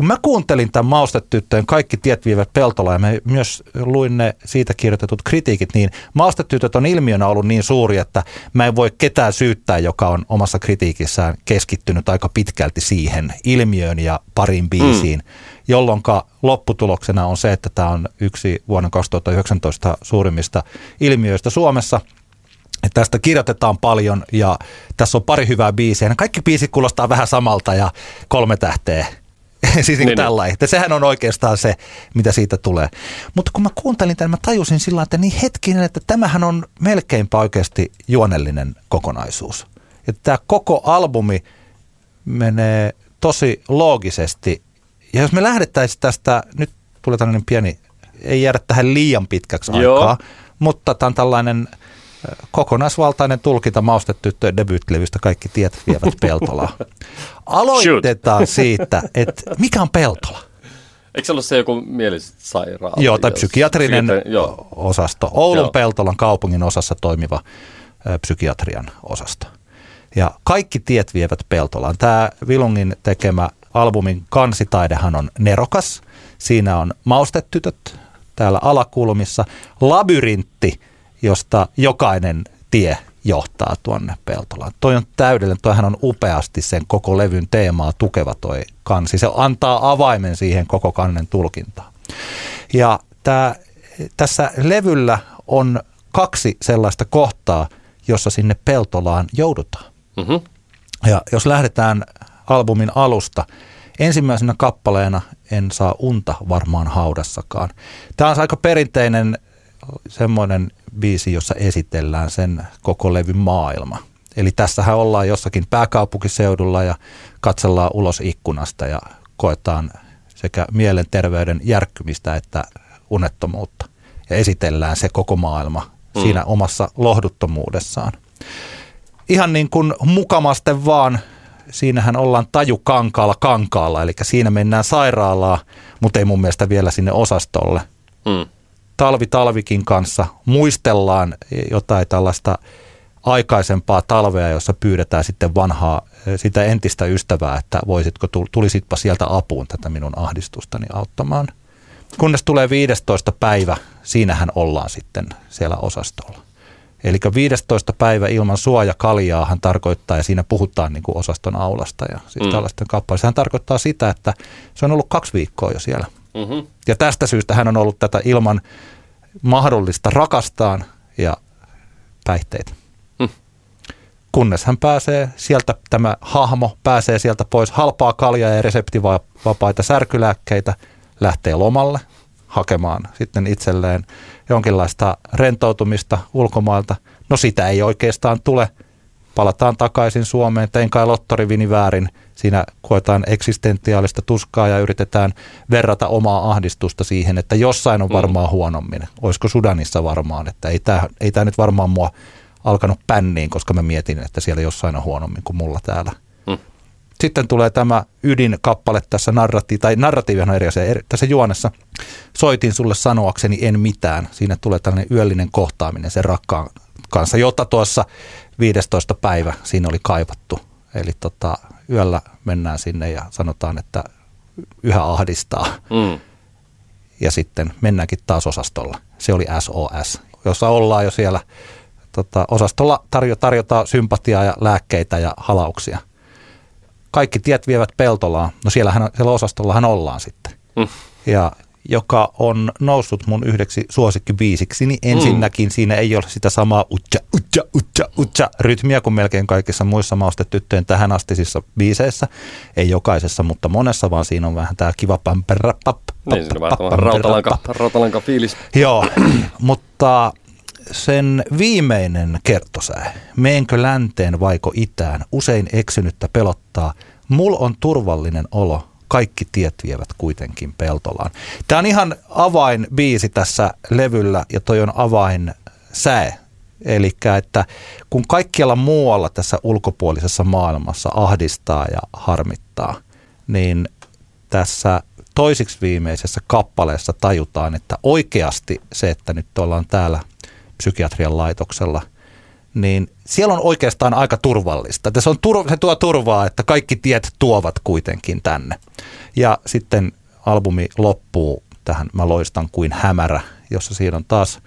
kun mä kuuntelin tämän Maustetyttöjen Kaikki tiet viivät Peltola ja mä myös luin ne siitä kirjoitetut kritiikit, niin Maustetytöt on ilmiönä ollut niin suuri, että mä en voi ketään syyttää, joka on omassa kritiikissään keskittynyt aika pitkälti siihen ilmiöön ja parin biisiin, mm. jolloin lopputuloksena on se, että tämä on yksi vuonna 2019 suurimmista ilmiöistä Suomessa – Tästä kirjoitetaan paljon ja tässä on pari hyvää biisiä. Kaikki biisit kuulostaa vähän samalta ja kolme tähteä [laughs] siis niin, niin tällainen. Että sehän on oikeastaan se, mitä siitä tulee. Mutta kun mä kuuntelin tämän, mä tajusin sillä että niin hetkinen, että tämähän on melkeinpä oikeasti juonellinen kokonaisuus. Että tämä koko albumi menee tosi loogisesti. Ja jos me lähdettäisiin tästä, nyt tulee tällainen pieni, ei jäädä tähän liian pitkäksi Joo. aikaa, mutta tämä on tällainen – kokonaisvaltainen tulkinta maustetyttöjen debyyttilevystä Kaikki tiet vievät [laughs] Peltolaa. Aloitetaan siitä, että mikä on Peltola? Eikö se ollut se joku mielisairaala? Joo, tai psykiatrinen Psykiatri, joo. osasto. Oulun joo. Peltolan kaupungin osassa toimiva psykiatrian osasto. Ja kaikki tiet vievät Peltolaan. Tämä Vilungin tekemä albumin kansitaidehan on nerokas. Siinä on maustetytöt täällä alakulmissa. Labyrintti josta jokainen tie johtaa tuonne Peltolaan. Toi on täydellinen, toihan on upeasti sen koko levyn teemaa tukeva toi kansi. Se antaa avaimen siihen koko kannen tulkintaan. Ja tää, tässä levyllä on kaksi sellaista kohtaa, jossa sinne Peltolaan joudutaan. Mm-hmm. Ja jos lähdetään albumin alusta, ensimmäisenä kappaleena En saa unta varmaan haudassakaan. Tämä on aika perinteinen semmoinen biisi, jossa esitellään sen koko levyn maailma. Eli tässähän ollaan jossakin pääkaupunkiseudulla ja katsellaan ulos ikkunasta ja koetaan sekä mielenterveyden järkkymistä että unettomuutta. Ja esitellään se koko maailma mm. siinä omassa lohduttomuudessaan. Ihan niin kuin mukamasten vaan, siinähän ollaan taju kankaalla kankaalla, eli siinä mennään sairaalaa, mutta ei mun mielestä vielä sinne osastolle. Mm talvi talvikin kanssa muistellaan jotain tällaista aikaisempaa talvea, jossa pyydetään sitten vanhaa, sitä entistä ystävää, että voisitko, tulisitpa sieltä apuun tätä minun ahdistustani auttamaan. Kunnes tulee 15. päivä, siinähän ollaan sitten siellä osastolla. Eli 15 päivä ilman suojakaljaahan tarkoittaa, ja siinä puhutaan niin kuin osaston aulasta ja siis mm. tällaisten kappaleista. Hän tarkoittaa sitä, että se on ollut kaksi viikkoa jo siellä. Mm-hmm. Ja tästä syystä hän on ollut tätä ilman mahdollista rakastaan ja päihteitä. Mm. Kunnes hän pääsee sieltä, tämä hahmo pääsee sieltä pois halpaa kaljaa ja reseptivapaita särkylääkkeitä, lähtee lomalle hakemaan sitten itselleen jonkinlaista rentoutumista ulkomailta. No sitä ei oikeastaan tule. Palataan takaisin Suomeen, tein kai lottorivini väärin. Siinä koetaan eksistentiaalista tuskaa ja yritetään verrata omaa ahdistusta siihen, että jossain on mm. varmaan huonommin. Olisiko Sudanissa varmaan, että ei tämä ei tää nyt varmaan mua alkanut pänniin, koska mä mietin, että siellä jossain on huonommin kuin mulla täällä. Mm. Sitten tulee tämä ydinkappale tässä narratiivi, tai narratiivi on eri asia, tässä juonessa. Soitin sulle sanoakseni en mitään. Siinä tulee tällainen yöllinen kohtaaminen sen rakkaan kanssa, jota tuossa 15. päivä siinä oli kaivattu. Eli tota, yöllä mennään sinne ja sanotaan, että yhä ahdistaa. Mm. Ja sitten mennäänkin taas osastolla. Se oli SOS, jossa ollaan jo siellä tota, osastolla tarjo, tarjotaan sympatiaa ja lääkkeitä ja halauksia – kaikki tiet vievät Peltolaan. No siellähän, siellä osastollahan ollaan sitten. Mm. Ja joka on noussut mun yhdeksi suosikkibiisiksi, niin ensinnäkin mm. siinä ei ole sitä samaa utja, utja, utja, utja rytmiä kuin melkein kaikissa muissa maustetyttöjen tähän astisissa biiseissä. Ei jokaisessa, mutta monessa, vaan siinä on vähän tämä kiva pämpärä, pap, niin, siinä on vähän rautalanka, rautalanka fiilis. Joo, [clears throat] mutta sen viimeinen kertosää, meenkö länteen vaiko itään, usein eksynyttä pelottaa, mul on turvallinen olo, kaikki tiet vievät kuitenkin Peltolaan. Tämä on ihan avainbiisi tässä levyllä ja toi on avain sää. Eli että kun kaikkialla muualla tässä ulkopuolisessa maailmassa ahdistaa ja harmittaa, niin tässä toisiksi viimeisessä kappaleessa tajutaan, että oikeasti se, että nyt ollaan täällä psykiatrian laitoksella, niin siellä on oikeastaan aika turvallista. Se, on tur- se tuo turvaa, että kaikki tiet tuovat kuitenkin tänne. Ja sitten albumi loppuu tähän Mä loistan kuin hämärä, jossa siinä on taas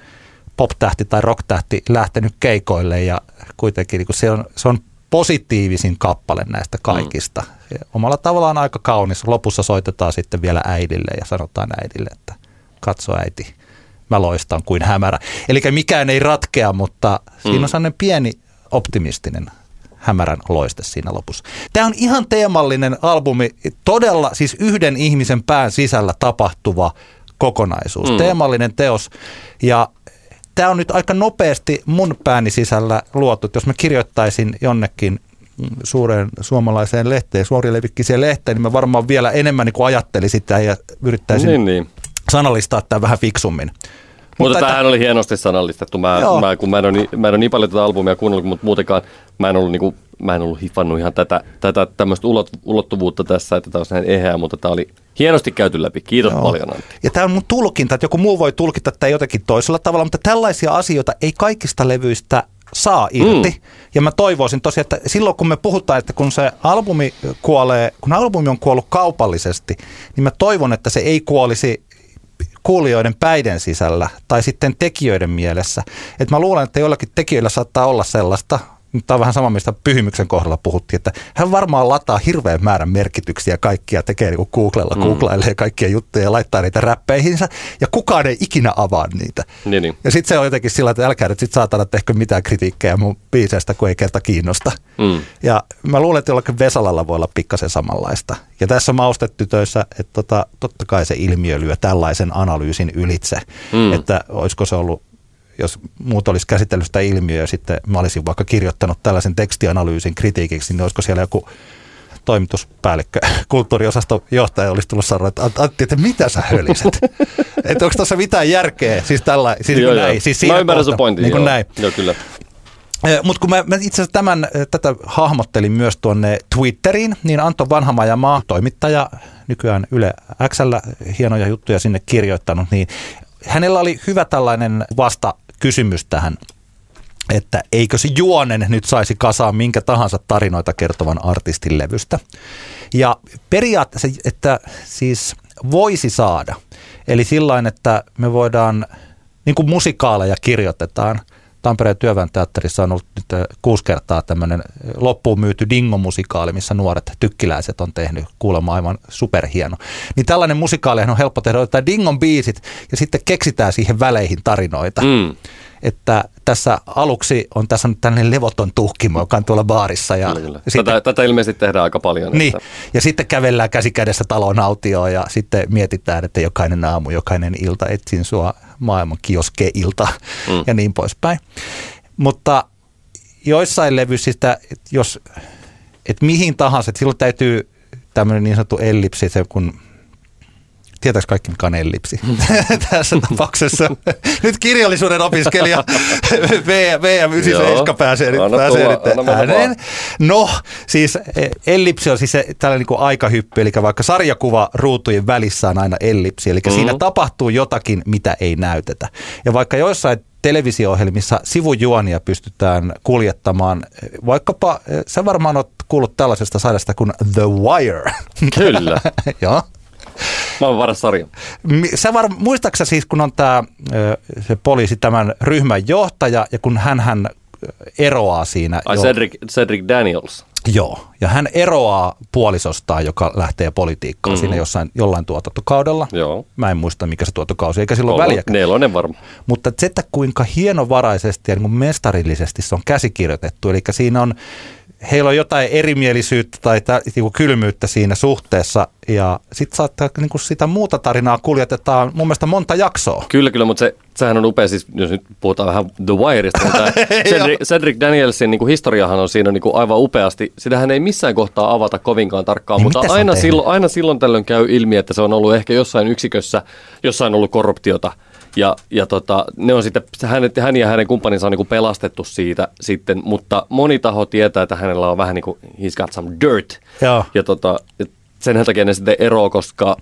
pop-tähti tai rock-tähti lähtenyt keikoille ja kuitenkin niin se, on, se on positiivisin kappale näistä kaikista. Mm. Omalla tavallaan aika kaunis. Lopussa soitetaan sitten vielä äidille ja sanotaan äidille, että katso äiti, mä loistan kuin hämärä. Eli mikään ei ratkea, mutta siinä on mm. sellainen pieni optimistinen hämärän loiste siinä lopussa. Tämä on ihan teemallinen albumi, todella siis yhden ihmisen pään sisällä tapahtuva kokonaisuus, mm. teemallinen teos. Ja tämä on nyt aika nopeasti mun pääni sisällä luotu. Jos mä kirjoittaisin jonnekin suureen suomalaiseen lehteen, suorilevikkiseen lehteen, niin mä varmaan vielä enemmän niin ajattelisin sitä ja yrittäisin niin, niin. sanallistaa tämän vähän fiksummin. Mutta, mutta tämähän oli hienosti sanallistettu. Mä, mä, kun mä en, ole niin, mä en ole niin paljon tätä albumia kuunnellut, mutta muutenkaan mä en ollut, niin kuin, mä en ollut hiffannut ihan tätä, tätä tämmöistä ulot, ulottuvuutta tässä, että tämä on näin eheä, mutta tämä oli hienosti käyty läpi. Kiitos Joo. paljon Antti. Ja tämä on mun tulkinta, että joku muu voi tulkita tätä jotenkin toisella tavalla, mutta tällaisia asioita ei kaikista levyistä saa irti. Mm. Ja mä toivoisin tosiaan, että silloin kun me puhutaan, että kun se albumi kuolee, kun albumi on kuollut kaupallisesti, niin mä toivon, että se ei kuolisi kuulijoiden päiden sisällä tai sitten tekijöiden mielessä. Et mä luulen, että joillakin tekijöillä saattaa olla sellaista, Tämä on vähän sama, mistä Pyhimyksen kohdalla puhuttiin, että hän varmaan lataa hirveän määrän merkityksiä kaikkia, tekee niin kuin Googlella, mm. googlailee kaikkia juttuja ja laittaa niitä räppeihinsä, ja kukaan ei ikinä avaa niitä. Niin, niin. Ja sitten se on jotenkin sillä, että älkää nyt sit saatana tehkö mitään kritiikkejä mun biiseistä, kun ei kerta kiinnosta. Mm. Ja mä luulen, että jollakin Vesalalla voi olla pikkasen samanlaista. Ja tässä maustetytöissä, että tota, totta kai se ilmiö lyö tällaisen analyysin ylitse, mm. että olisiko se ollut jos muut olisi käsitellyt sitä ilmiöä ja sitten mä olisin vaikka kirjoittanut tällaisen tekstianalyysin kritiikiksi, niin olisiko siellä joku toimituspäällikkö, [laughs] kulttuuriosaston johtaja olisi tullut sanoa, että Antti, että mitä sä höliset? [laughs] että onko tuossa mitään järkeä? Siis tällä, siis joo, näin. Siis siinä mä ymmärrän sun pointin, niin joo. näin. Joo, kyllä. Mutta kun mä, mä itse asiassa tämän, tätä hahmottelin myös tuonne Twitteriin, niin Anton Vanhamajamaa, toimittaja nykyään Yle Xllä, hienoja juttuja sinne kirjoittanut, niin hänellä oli hyvä tällainen vasta kysymys tähän että eikö se juonen nyt saisi kasaan minkä tahansa tarinoita kertovan artistin levystä. Ja periaatteessa, että siis voisi saada. Eli sillä että me voidaan, niin kuin musikaaleja kirjoitetaan – Tampereen työväen teatterissa on ollut nyt äh, kuusi kertaa tämmöinen äh, loppuun myyty dingo-musikaali, missä nuoret tykkiläiset on tehnyt kuulemma aivan superhieno. Niin tällainen musikaali on helppo tehdä, otetaan dingon biisit ja sitten keksitään siihen väleihin tarinoita. Mm. Että tässä aluksi on tässä on tällainen levoton tuhkimo, joka on tuolla baarissa. Ja kyllä. Sitten, tätä, tätä ilmeisesti tehdään aika paljon. Niin, että... ja sitten kävellään käsi kädessä talon autioon ja sitten mietitään, että jokainen aamu, jokainen ilta etsin sua maailman kioskeilta mm. ja niin poispäin. Mutta joissain levyissä, että jos, että mihin tahansa, että silloin täytyy tämmöinen niin sanottu ellipsi, se kun Tietääkö kaikki, mikä on ellipsi [laughs] tässä tapauksessa? Nyt kirjallisuuden opiskelija VM97 pääsee nyt, pääsee nyt ääneen. No, siis e, ellipsi on siis se, tällainen niin aikahyppy, eli vaikka sarjakuva ruutujen välissä on aina ellipsi, eli mm-hmm. siinä tapahtuu jotakin, mitä ei näytetä. Ja vaikka joissain televisio-ohjelmissa sivujuonia pystytään kuljettamaan. Vaikkapa, sä varmaan oot kuullut tällaisesta sarjasta kuin The Wire. Kyllä. [laughs] Joo. Oon varas sarja. Sä var, muistaaksä siis, kun on tämä se poliisi, tämän ryhmän johtaja, ja kun hän, hän eroaa siinä. Ai jo, Cedric, Cedric Daniels. Joo, ja hän eroaa puolisostaan, joka lähtee politiikkaan mm-hmm. siinä jossain, jollain tuotantokaudella. Joo. Mä en muista, mikä se tuotantokausi, eikä silloin väliä. Nelonen varma. Mutta se, että kuinka hienovaraisesti ja niin mestarillisesti se on käsikirjoitettu, eli siinä on heillä on jotain erimielisyyttä tai tä, niinku kylmyyttä siinä suhteessa ja sitten saattaa niinku sitä muuta tarinaa kuljetetaan mun mielestä monta jaksoa. Kyllä, kyllä, mutta se, sehän on upea, siis jos nyt puhutaan vähän The Wireista, niin [laughs] Cedric, Cedric Danielsin niinku historiahan on siinä niinku aivan upeasti. Sitähän ei missään kohtaa avata kovinkaan tarkkaan, niin mutta aina silloin, aina silloin tällöin käy ilmi, että se on ollut ehkä jossain yksikössä, jossain ollut korruptiota – ja, ja tota, ne on sitten, hänet, hän ja hänen kumppaninsa on niin kuin pelastettu siitä sitten, mutta moni taho tietää, että hänellä on vähän niin kuin, he's got some dirt. Joo. Ja tota, sen takia ne sitten eroaa, koska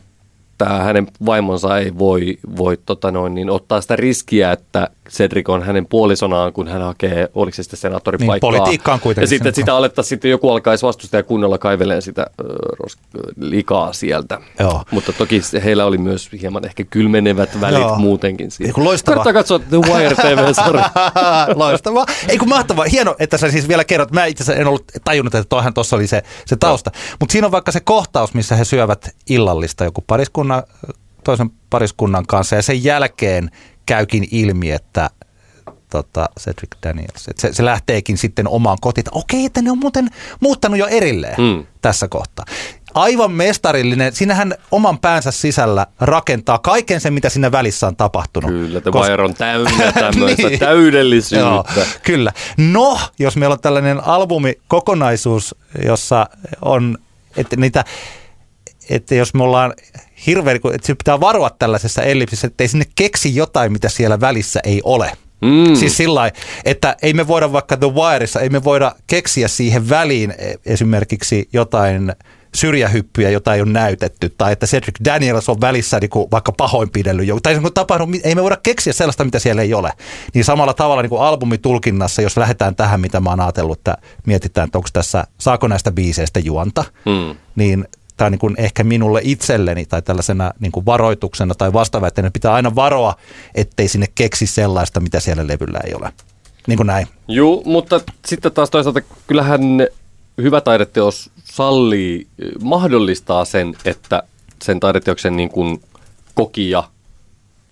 tämä hänen vaimonsa ei voi, voi tota noin, niin ottaa sitä riskiä, että Cedric on hänen puolisonaan, kun hän hakee, oliko se sitten senaattoripaikkaa. Niin, politiikkaan kuitenkin. Ja sitten että sitä alettaisiin sitten joku alkaisi vastustaa ja kunnolla kaiveleen sitä äh, likaa sieltä. Joo. Mutta toki heillä oli myös hieman ehkä kylmenevät välit Joo. muutenkin. Siinä. Loistavaa. Kannattaa katsoa The Wire TV-sarja. [laughs] loistavaa. Ei kun mahtavaa. Hieno, että sä siis vielä kerrot. Mä itse en ollut tajunnut, että toihan tuossa oli se, se tausta. Mutta siinä on vaikka se kohtaus, missä he syövät illallista joku pariskunnan, toisen pariskunnan kanssa ja sen jälkeen käykin ilmi, että tota, Cedric Daniels. Et se, se lähteekin sitten omaan kotiin, että okei, että ne on muuten muuttanut jo erilleen mm. tässä kohtaa. Aivan mestarillinen. Siinähän oman päänsä sisällä rakentaa kaiken sen, mitä siinä välissä on tapahtunut. Kyllä, The Wire on täynnä [laughs] tämmöistä niin. täydellisyyttä. Joo, kyllä. No, jos meillä on tällainen albumi kokonaisuus, jossa on, että niitä että jos me ollaan hirveän, että se pitää varoa tällaisessa ellipsissä, että ei sinne keksi jotain, mitä siellä välissä ei ole. Mm. Siis sillä että ei me voida vaikka The Wireissa, ei me voida keksiä siihen väliin e, esimerkiksi jotain syrjähyppyjä, jota ei ole näytetty, tai että Cedric Daniels on välissä niin kuin vaikka pahoinpidellyt joku, tai tapahdu, ei me voida keksiä sellaista, mitä siellä ei ole. Niin samalla tavalla niin kuin albumitulkinnassa, jos lähdetään tähän, mitä mä oon ajatellut, että mietitään, että onko tässä, saako näistä biiseistä juonta, mm. niin tämä niin kuin ehkä minulle itselleni tai tällaisena niin kuin varoituksena tai vastaväitteenä pitää aina varoa, ettei sinne keksi sellaista, mitä siellä levyllä ei ole. Niin kuin näin. Joo, mutta sitten taas toisaalta kyllähän hyvä taideteos sallii, mahdollistaa sen, että sen taideteoksen niin kuin kokija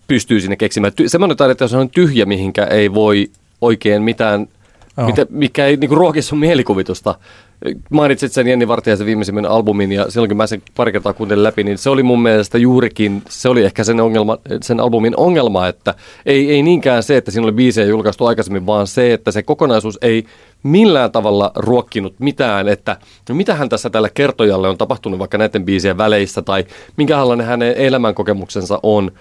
pystyy sinne keksimään. Ty- semmoinen taideteos on tyhjä, mihinkä ei voi oikein mitään, oh. mitä, mikä ei niin ruoki sun mielikuvitusta mainitsit sen Jenni Vartijaisen viimeisimmän albumin ja silloin kun mä sen pari kertaa kuuntelin läpi, niin se oli mun mielestä juurikin, se oli ehkä sen, ongelma, sen albumin ongelma, että ei, ei niinkään se, että siinä oli biisejä julkaistu aikaisemmin, vaan se, että se kokonaisuus ei millään tavalla ruokkinut mitään, että no mitähän tässä tälle kertojalle on tapahtunut vaikka näiden biisien väleissä tai minkälainen hänen elämänkokemuksensa on.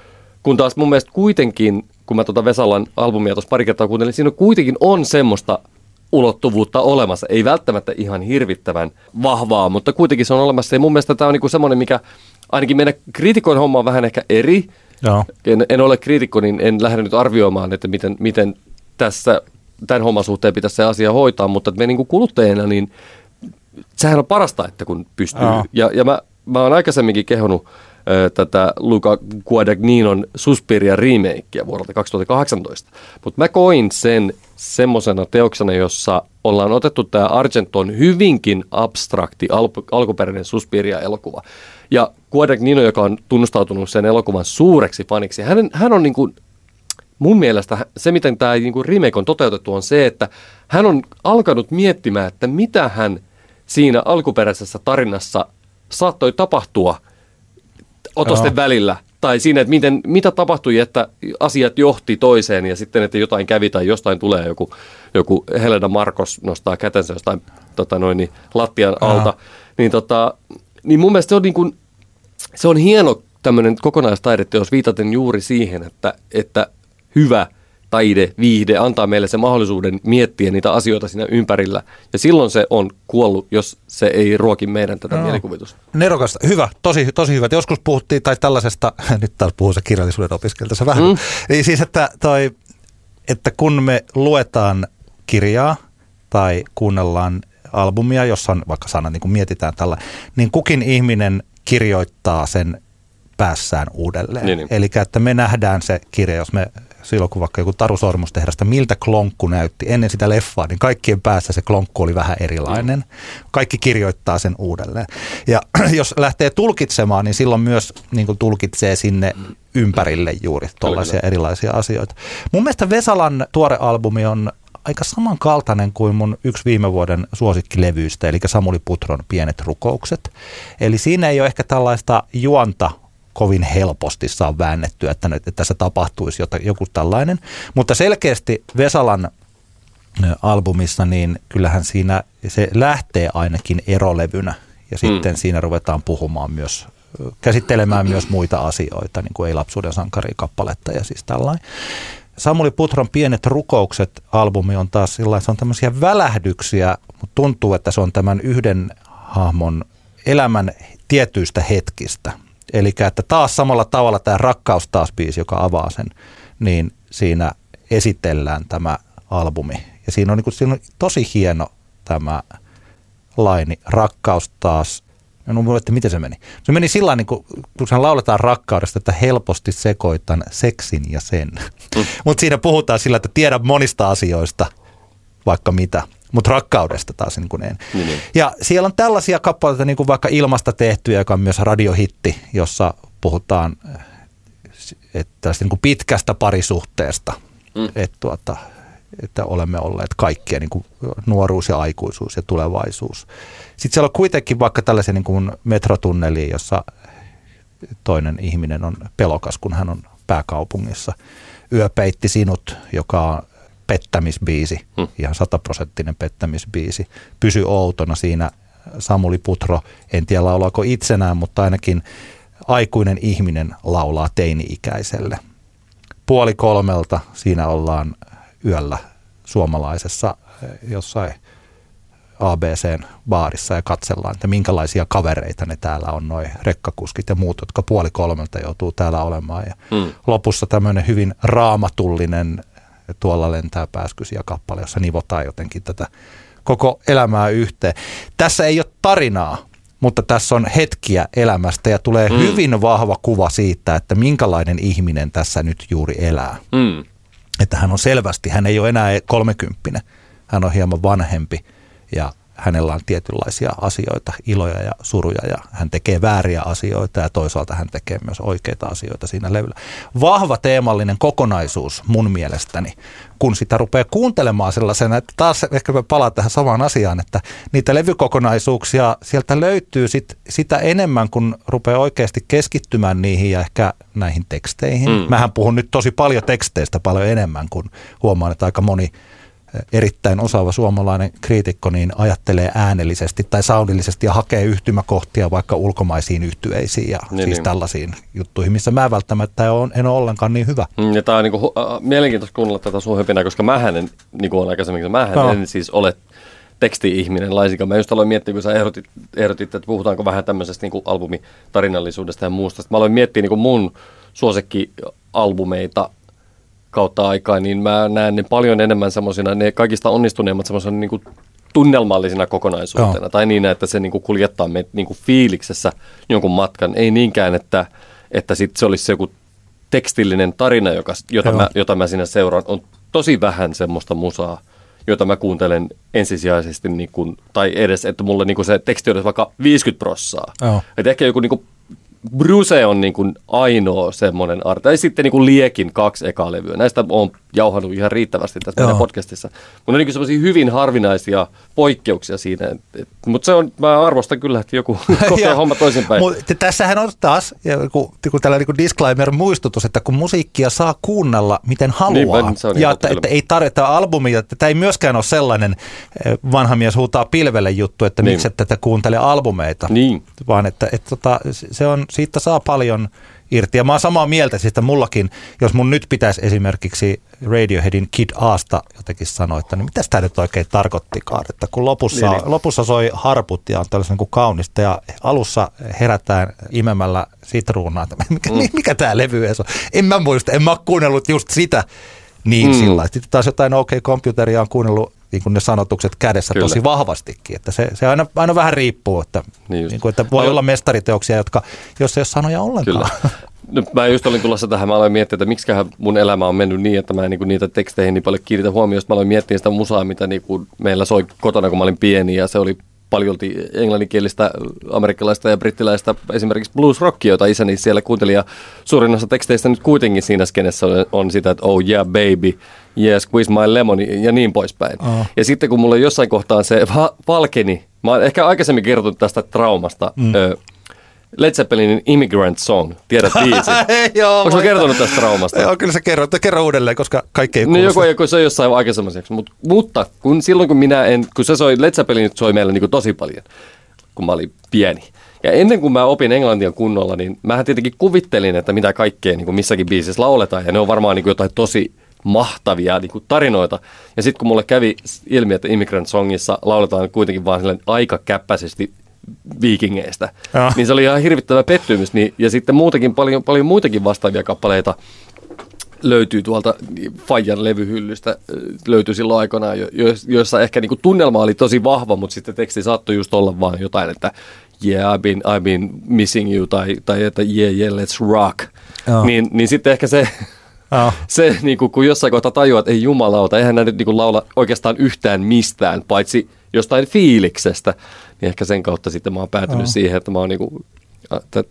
Kun taas mun mielestä kuitenkin, kun mä tuota Vesalan albumia tuossa pari kertaa kuuntelin, siinä kuitenkin on semmoista ulottuvuutta olemassa. Ei välttämättä ihan hirvittävän vahvaa, mutta kuitenkin se on olemassa. Ja mun mielestä tämä on niinku semmoinen, mikä ainakin meidän kriitikoin homma on vähän ehkä eri. Joo. En, en ole kriitikko, niin en lähde nyt arvioimaan, että miten, miten tässä tämän homman suhteen pitäisi se asia hoitaa, mutta me niin kuluttajina, niin sehän on parasta, että kun pystyy. Joo. Ja, ja mä, mä oon aikaisemminkin kehonut tätä Luca Guadagninon Suspiria remakea vuodelta 2018. Mutta mä koin sen semmoisena teoksena, jossa ollaan otettu tämä Argenton hyvinkin abstrakti al- alkuperäinen Suspiria-elokuva. Ja Guadagnino, joka on tunnustautunut sen elokuvan suureksi faniksi, hän, hän on niin kuin mun mielestä se, miten tämä niin remake on toteutettu, on se, että hän on alkanut miettimään, että mitä hän siinä alkuperäisessä tarinassa saattoi tapahtua otosten Joo. välillä. Tai siinä, että miten, mitä tapahtui, että asiat johti toiseen ja sitten, että jotain kävi tai jostain tulee joku, joku Helena Marcos nostaa kätensä jostain tota noin, niin, lattian alta. Niin, tota, niin mun mielestä se on, niin kuin, se on hieno tämmöinen kokonaistaideteos viitaten juuri siihen, että, että hyvä taide, viihde antaa meille se mahdollisuuden miettiä niitä asioita siinä ympärillä. Ja silloin se on kuollut, jos se ei ruoki meidän tätä Joo. mielikuvitusta. Nerokasta, hyvä, tosi, tosi hyvä. Joskus puhuttiin, tai tällaisesta, [laughs] nyt taas puhuu se kirjallisuuden opiskelija tässä vähän. Mm. Niin siis, että, toi, että kun me luetaan kirjaa tai kuunnellaan albumia, jossa on vaikka sana, niin kuin mietitään tällä, niin kukin ihminen kirjoittaa sen päässään uudelleen. Niin, niin. Eli että me nähdään se kirja, jos me silloin kun vaikka joku Taru Sormus tehdään sitä, miltä klonkku näytti ennen sitä leffaa, niin kaikkien päässä se klonkku oli vähän erilainen. Kaikki kirjoittaa sen uudelleen. Ja [clears throat] jos lähtee tulkitsemaan, niin silloin myös niin kuin tulkitsee sinne ympärille juuri tuollaisia erilaisia asioita. Mun mielestä Vesalan tuore albumi on aika samankaltainen kuin mun yksi viime vuoden suosikkilevyistä, eli Samuli Putron Pienet rukoukset. Eli siinä ei ole ehkä tällaista juonta kovin helposti saa väännettyä, että, nyt, että tässä tapahtuisi jota, joku tällainen. Mutta selkeästi Vesalan albumissa, niin kyllähän siinä se lähtee ainakin erolevynä ja sitten siinä ruvetaan puhumaan myös, käsittelemään myös muita asioita, niin kuin Ei lapsuuden sankari kappaletta ja siis tällainen. Samuli Putron Pienet rukoukset albumi on taas sillä se on tämmöisiä välähdyksiä, mutta tuntuu, että se on tämän yhden hahmon elämän tietyistä hetkistä. Eli että taas samalla tavalla tämä Rakkaus taas biisi, joka avaa sen, niin siinä esitellään tämä albumi. Ja siinä on, niin kuin, siinä on tosi hieno tämä laini, Rakkaus taas. En muista, että miten se meni. Se meni sillä niin kun sen lauletaan rakkaudesta, että helposti sekoitan seksin ja sen. Mm. [laughs] Mutta siinä puhutaan sillä, että tiedän monista asioista, vaikka mitä. Mutta rakkaudesta taas niin kuin en. Niin, niin. Ja siellä on tällaisia kappaleita, niin kuin vaikka Ilmasta tehtyjä, joka on myös radiohitti, jossa puhutaan eh, että niin kuin pitkästä parisuhteesta, mm. että, tuota, että olemme olleet kaikkia, niin kuin nuoruus ja aikuisuus ja tulevaisuus. Sitten siellä on kuitenkin vaikka tällaisia niin kuin metrotunneli, jossa toinen ihminen on pelokas, kun hän on pääkaupungissa. Yö peitti sinut, joka on pettämisbiisi, hmm. ihan sataprosenttinen pettämisbiisi. Pysy outona siinä Samuli Putro, en tiedä laulaako itsenään, mutta ainakin aikuinen ihminen laulaa teini-ikäiselle. Puoli kolmelta siinä ollaan yöllä suomalaisessa eh, jossain ABCn baarissa ja katsellaan, että minkälaisia kavereita ne täällä on, noin rekkakuskit ja muut, jotka puoli kolmelta joutuu täällä olemaan. Ja Hmm. lopussa tämmöinen hyvin raamatullinen tuolla lentää pääskysiä kappale, jossa nivotaan jotenkin tätä koko elämää yhteen. Tässä ei ole tarinaa, mutta tässä on hetkiä elämästä ja tulee Mm. hyvin vahva kuva siitä, että minkälainen ihminen tässä nyt juuri elää. Mm. Että hän on selvästi, hän ei ole enää kolmekymppinen, hän on hieman vanhempi ja hänellä on tietynlaisia asioita, iloja ja suruja ja hän tekee vääriä asioita ja toisaalta hän tekee myös oikeita asioita siinä levyllä. Vahva teemallinen kokonaisuus mun mielestäni, kun sitä rupeaa kuuntelemaan sellaisena, että taas ehkä me palaan tähän samaan asiaan, että niitä levykokonaisuuksia sieltä löytyy sit, sitä enemmän, kun rupeaa oikeasti keskittymään niihin ja ehkä näihin teksteihin. Mm. Mm. Mähän puhun nyt tosi paljon teksteistä paljon enemmän, kun huomaan, että aika moni erittäin osaava suomalainen kriitikko niin ajattelee äänellisesti tai soundillisesti ja hakee yhtymäkohtia vaikka ulkomaisiin yhtyeisiin ja Niin, niin, siis niin. tällaisiin juttuihin, missä mä välttämättä on, en ole ollenkaan niin hyvä. Mm, Ja tämä on niinku, hu- äh, mielenkiintoista kuunnella tätä sun höpinää, koska mähän en, niin kuin olen aikaisemmin, mähän Joo. en siis ole teksti-ihminen laisinkaan. Mä just aloin miettiä, kun sä ehdotit, ehdotit että puhutaanko vähän tämmöisestä niin albumitarinallisuudesta ja muusta. Sitten mä aloin miettiä niin kuin mun suosikkialbumeita kautta aikaa, niin mä näen ne paljon enemmän semmoisina, ne kaikista onnistuneimmat semmoisina niin kuin tunnelmallisina kokonaisuutena. Joo. Tai niin, että se niin kuin kuljettaa meitä niin kuin fiiliksessä jonkun matkan. Ei niinkään, että, että sit se olisi joku tekstillinen tarina, joka, jota, mä, jota mä siinä seuraan. On tosi vähän semmoista musaa, jota mä kuuntelen ensisijaisesti, niin kuin, tai edes, että mulle niin kuin se teksti olisi vaikka 50 prossaa. Että ehkä joku niin kuin Bruce on niin kuin ainoa semmoinen arti. Ja sitten niin kuin Liekin kaksi ekaa levyä. Näistä on jauhannut ihan riittävästi tässä meidän podcastissa. Mutta on niin semmoisia hyvin harvinaisia poikkeuksia siinä. Mutta se on, mä arvostan kyllä, että joku [laughs] kokee homma toisinpäin. Mutta tässähän on taas, kun, kun tällä niin disclaimer-muistutus, että kun musiikkia saa kuunnella miten haluaa. Niin, se on ja että, että, ei tarvita albumia, että tämä ei myöskään ole sellainen eh, vanha mies huutaa pilvelle juttu, että niin. miksi tätä kuuntelee albumeita. Niin. Vaan että, että, että se on, siitä saa paljon irti. Ja mä oon samaa mieltä, että mullakin, jos mun nyt pitäisi esimerkiksi Radioheadin Kid Aasta jotenkin sanoa, että niin mitä tämä nyt oikein tarkoittikaan, että kun lopussa, niin, niin. lopussa soi harput ja on tällaisen kuin kaunista ja alussa herätään imemällä sitruunaa, että [laughs] mikä, mm. mikä tämä levy on. En mä muista, en mä kuunnellut just sitä niin mm. sillä Sitten taas jotain OK Computeria on kuunnellut niin kuin ne sanotukset kädessä Kyllä. tosi vahvastikin. Että se, se aina, aina vähän riippuu, että, niin niin kuin, että voi no. olla mestariteoksia, jotka, jos ei ole sanoja ollenkaan. Kyllä. [laughs] No, mä just olin tulossa tähän, mä aloin miettiä, että miksi mun elämä on mennyt niin, että mä en niin niitä teksteihin niin paljon kiinnitä huomioon. Mä aloin miettiä sitä musaa, mitä niin kuin meillä soi kotona, kun mä olin pieni ja se oli paljolti englanninkielistä, amerikkalaista ja brittiläistä esimerkiksi blues-rockia, jota isäni siellä kuunteli. Ja suurin osa teksteistä nyt kuitenkin siinä skenessä on, on sitä, että oh yeah baby, yeah squeeze my lemon ja niin poispäin. Oh. Ja sitten kun mulle jossain kohtaa se va- valkeni, mä oon ehkä aikaisemmin kertonut tästä traumasta, mm. ö, Led Zeppelinin Immigrant Song, tiedät [laughs] biisi. Joo, Onko kertonut tästä traumasta? Joo, kyllä sä kerro, kerro uudelleen, koska kaikki ei no, joku, joku, se on jossain aikaisemmaksi. Mut, mutta kun silloin kun minä en, kun se soi, Led Zeppelin soi meillä niin tosi paljon, kun mä olin pieni. Ja ennen kuin mä opin englantia kunnolla, niin mä tietenkin kuvittelin, että mitä kaikkea niin kuin missäkin biisissä lauletaan. Ja ne on varmaan niin kuin jotain tosi mahtavia niin kuin tarinoita. Ja sitten kun mulle kävi ilmi, että Immigrant Songissa lauletaan kuitenkin vaan aika käppäisesti viikingeistä. Ja. Niin se oli ihan hirvittävä pettymys. Niin, ja sitten muutenkin paljon, paljon muitakin vastaavia kappaleita löytyy tuolta Fajan levyhyllystä, löytyi silloin aikanaan, jo, joissa ehkä niin kuin tunnelma oli tosi vahva, mutta sitten teksti saattoi just olla vaan jotain, että yeah, I've been, I've been missing you, tai, tai että yeah, yeah, let's rock. Niin, niin sitten ehkä se, Oh. Se, niin kuin, kun jossain kohtaa tajuaa, että ei jumalauta, eihän näin nyt niin kuin, laula oikeastaan yhtään mistään, paitsi jostain fiiliksestä, niin ehkä sen kautta sitten mä oon päätynyt oh. siihen, että mä oon niin kuin,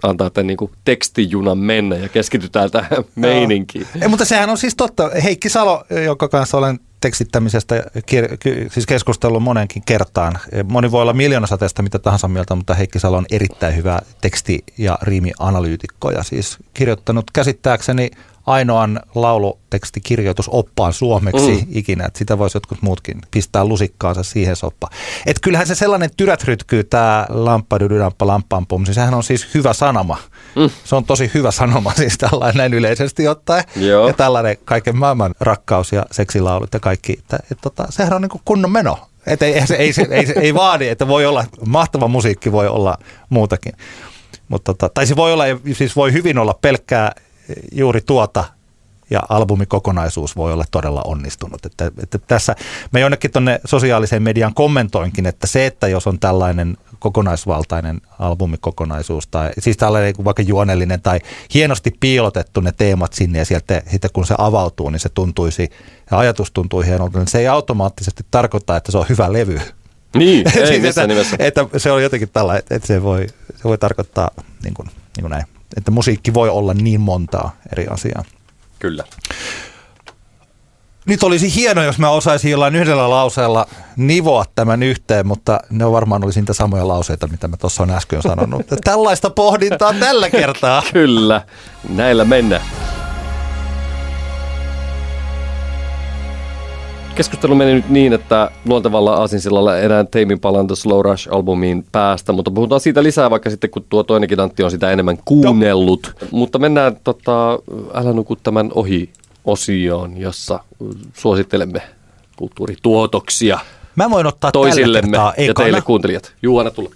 antaa tämän niin kuin tekstijunan mennä ja keskitytään tähän meininkiin. Ei, mutta sehän on siis totta. Heikki Salo, jonka kanssa olen tekstittämisestä kir- siis keskustellut monenkin kertaan. Moni voi olla miljoonasateesta mitä tahansa mieltä, mutta Heikki Salo on erittäin hyvä teksti- ja riimianalyytikko ja siis kirjoittanut käsittääkseni ainoan laulutekstikirjoitusoppaan suomeksi mm. ikinä, että sitä voisi jotkut muutkin pistää lusikkaansa siihen soppaan. Että kyllähän se sellainen tyrätrytkyy, tämä lamppa, dydylamppa, lamppampum, siis sehän on siis hyvä sanoma. Mm. Se on tosi hyvä sanoma siis tällainen näin yleisesti ottaen. Joo. Ja tällainen kaiken maailman rakkaus ja seksilaulut ja kaikki, että, että tota, sehän on niin kunnon meno. Että ei, ei, ei, ei, ei vaadi, että voi olla, mahtava musiikki voi olla muutakin. Mutta tota, tai se voi olla, siis voi hyvin olla pelkkää juuri tuota ja albumikokonaisuus voi olla todella onnistunut. Että, että tässä me jonnekin tuonne sosiaaliseen median kommentoinkin, että se, että jos on tällainen kokonaisvaltainen albumikokonaisuus tai siis tällainen vaikka juonellinen tai hienosti piilotettu ne teemat sinne ja sieltä sitten kun se avautuu, niin se tuntuisi ja ajatus tuntuu hienolta, niin se ei automaattisesti tarkoita, että se on hyvä levy. Niin, [laughs] ei siis, että, nimessä. Että se on jotenkin tällainen, että se voi, se voi tarkoittaa niin kuin, niin kuin näin että musiikki voi olla niin montaa eri asiaa. Kyllä. Nyt olisi hienoa, jos mä osaisin jollain yhdellä lauseella nivoa tämän yhteen, mutta ne on varmaan olisi niitä samoja lauseita, mitä mä tuossa on äsken sanonut. Tällaista pohdintaa tällä kertaa. [laughs] Kyllä, näillä mennään. Keskustelu meni nyt niin, että luontevalla Aasinsillalla enää Teimin palan The Slow Rush-albumiin päästä, mutta puhutaan siitä lisää vaikka sitten, kun tuo toinenkin Antti on sitä enemmän kuunnellut. No. Mutta mennään tota, Älä nuku tämän ohi osioon, jossa suosittelemme kulttuurituotoksia Mä voin ottaa toisillemme ja teille kuuntelijat. Juana tulla.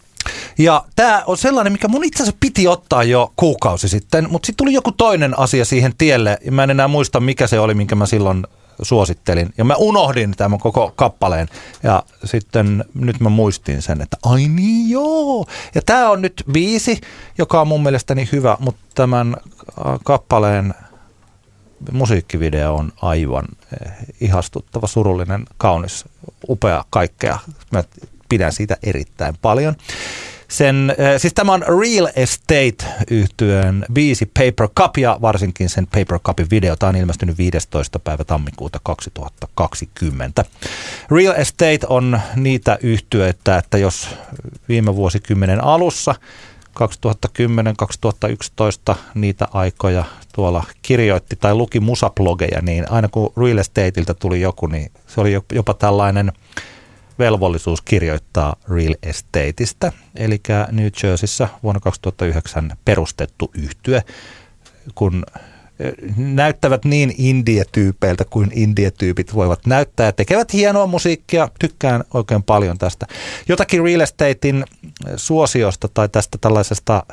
Ja tämä on sellainen, mikä mun itse asiassa piti ottaa jo kuukausi sitten, mutta sitten tuli joku toinen asia siihen tielle. Mä en enää muista, mikä se oli, minkä mä silloin suosittelin. Ja mä unohdin tämän koko kappaleen. Ja sitten nyt mä muistin sen, että ai niin joo. Ja tämä on nyt viisi, joka on mun mielestäni hyvä, mutta tämän kappaleen musiikkivideo on aivan eh, ihastuttava, surullinen, kaunis, upea kaikkea. Mä pidän siitä erittäin paljon. Sen, eh, siis tämä on Real Estate yhtyön biisi Paper Cup ja varsinkin sen Paper Cupin video. Tämä on ilmestynyt 15. päivä tammikuuta 2020. Real Estate on niitä yhtyöitä, että jos viime vuosikymmenen alussa 2010-2011 niitä aikoja tuolla kirjoitti tai luki musablogeja, niin aina kun Real Estateilta tuli joku, niin se oli jopa tällainen velvollisuus kirjoittaa Real Estateista, eli New Jerseyssä vuonna 2009 perustettu yhtye, kun näyttävät niin indietyypeiltä kuin indietyypit voivat näyttää ja tekevät hienoa musiikkia. Tykkään oikein paljon tästä. Jotakin real estatein suosiosta tai tästä tällaisesta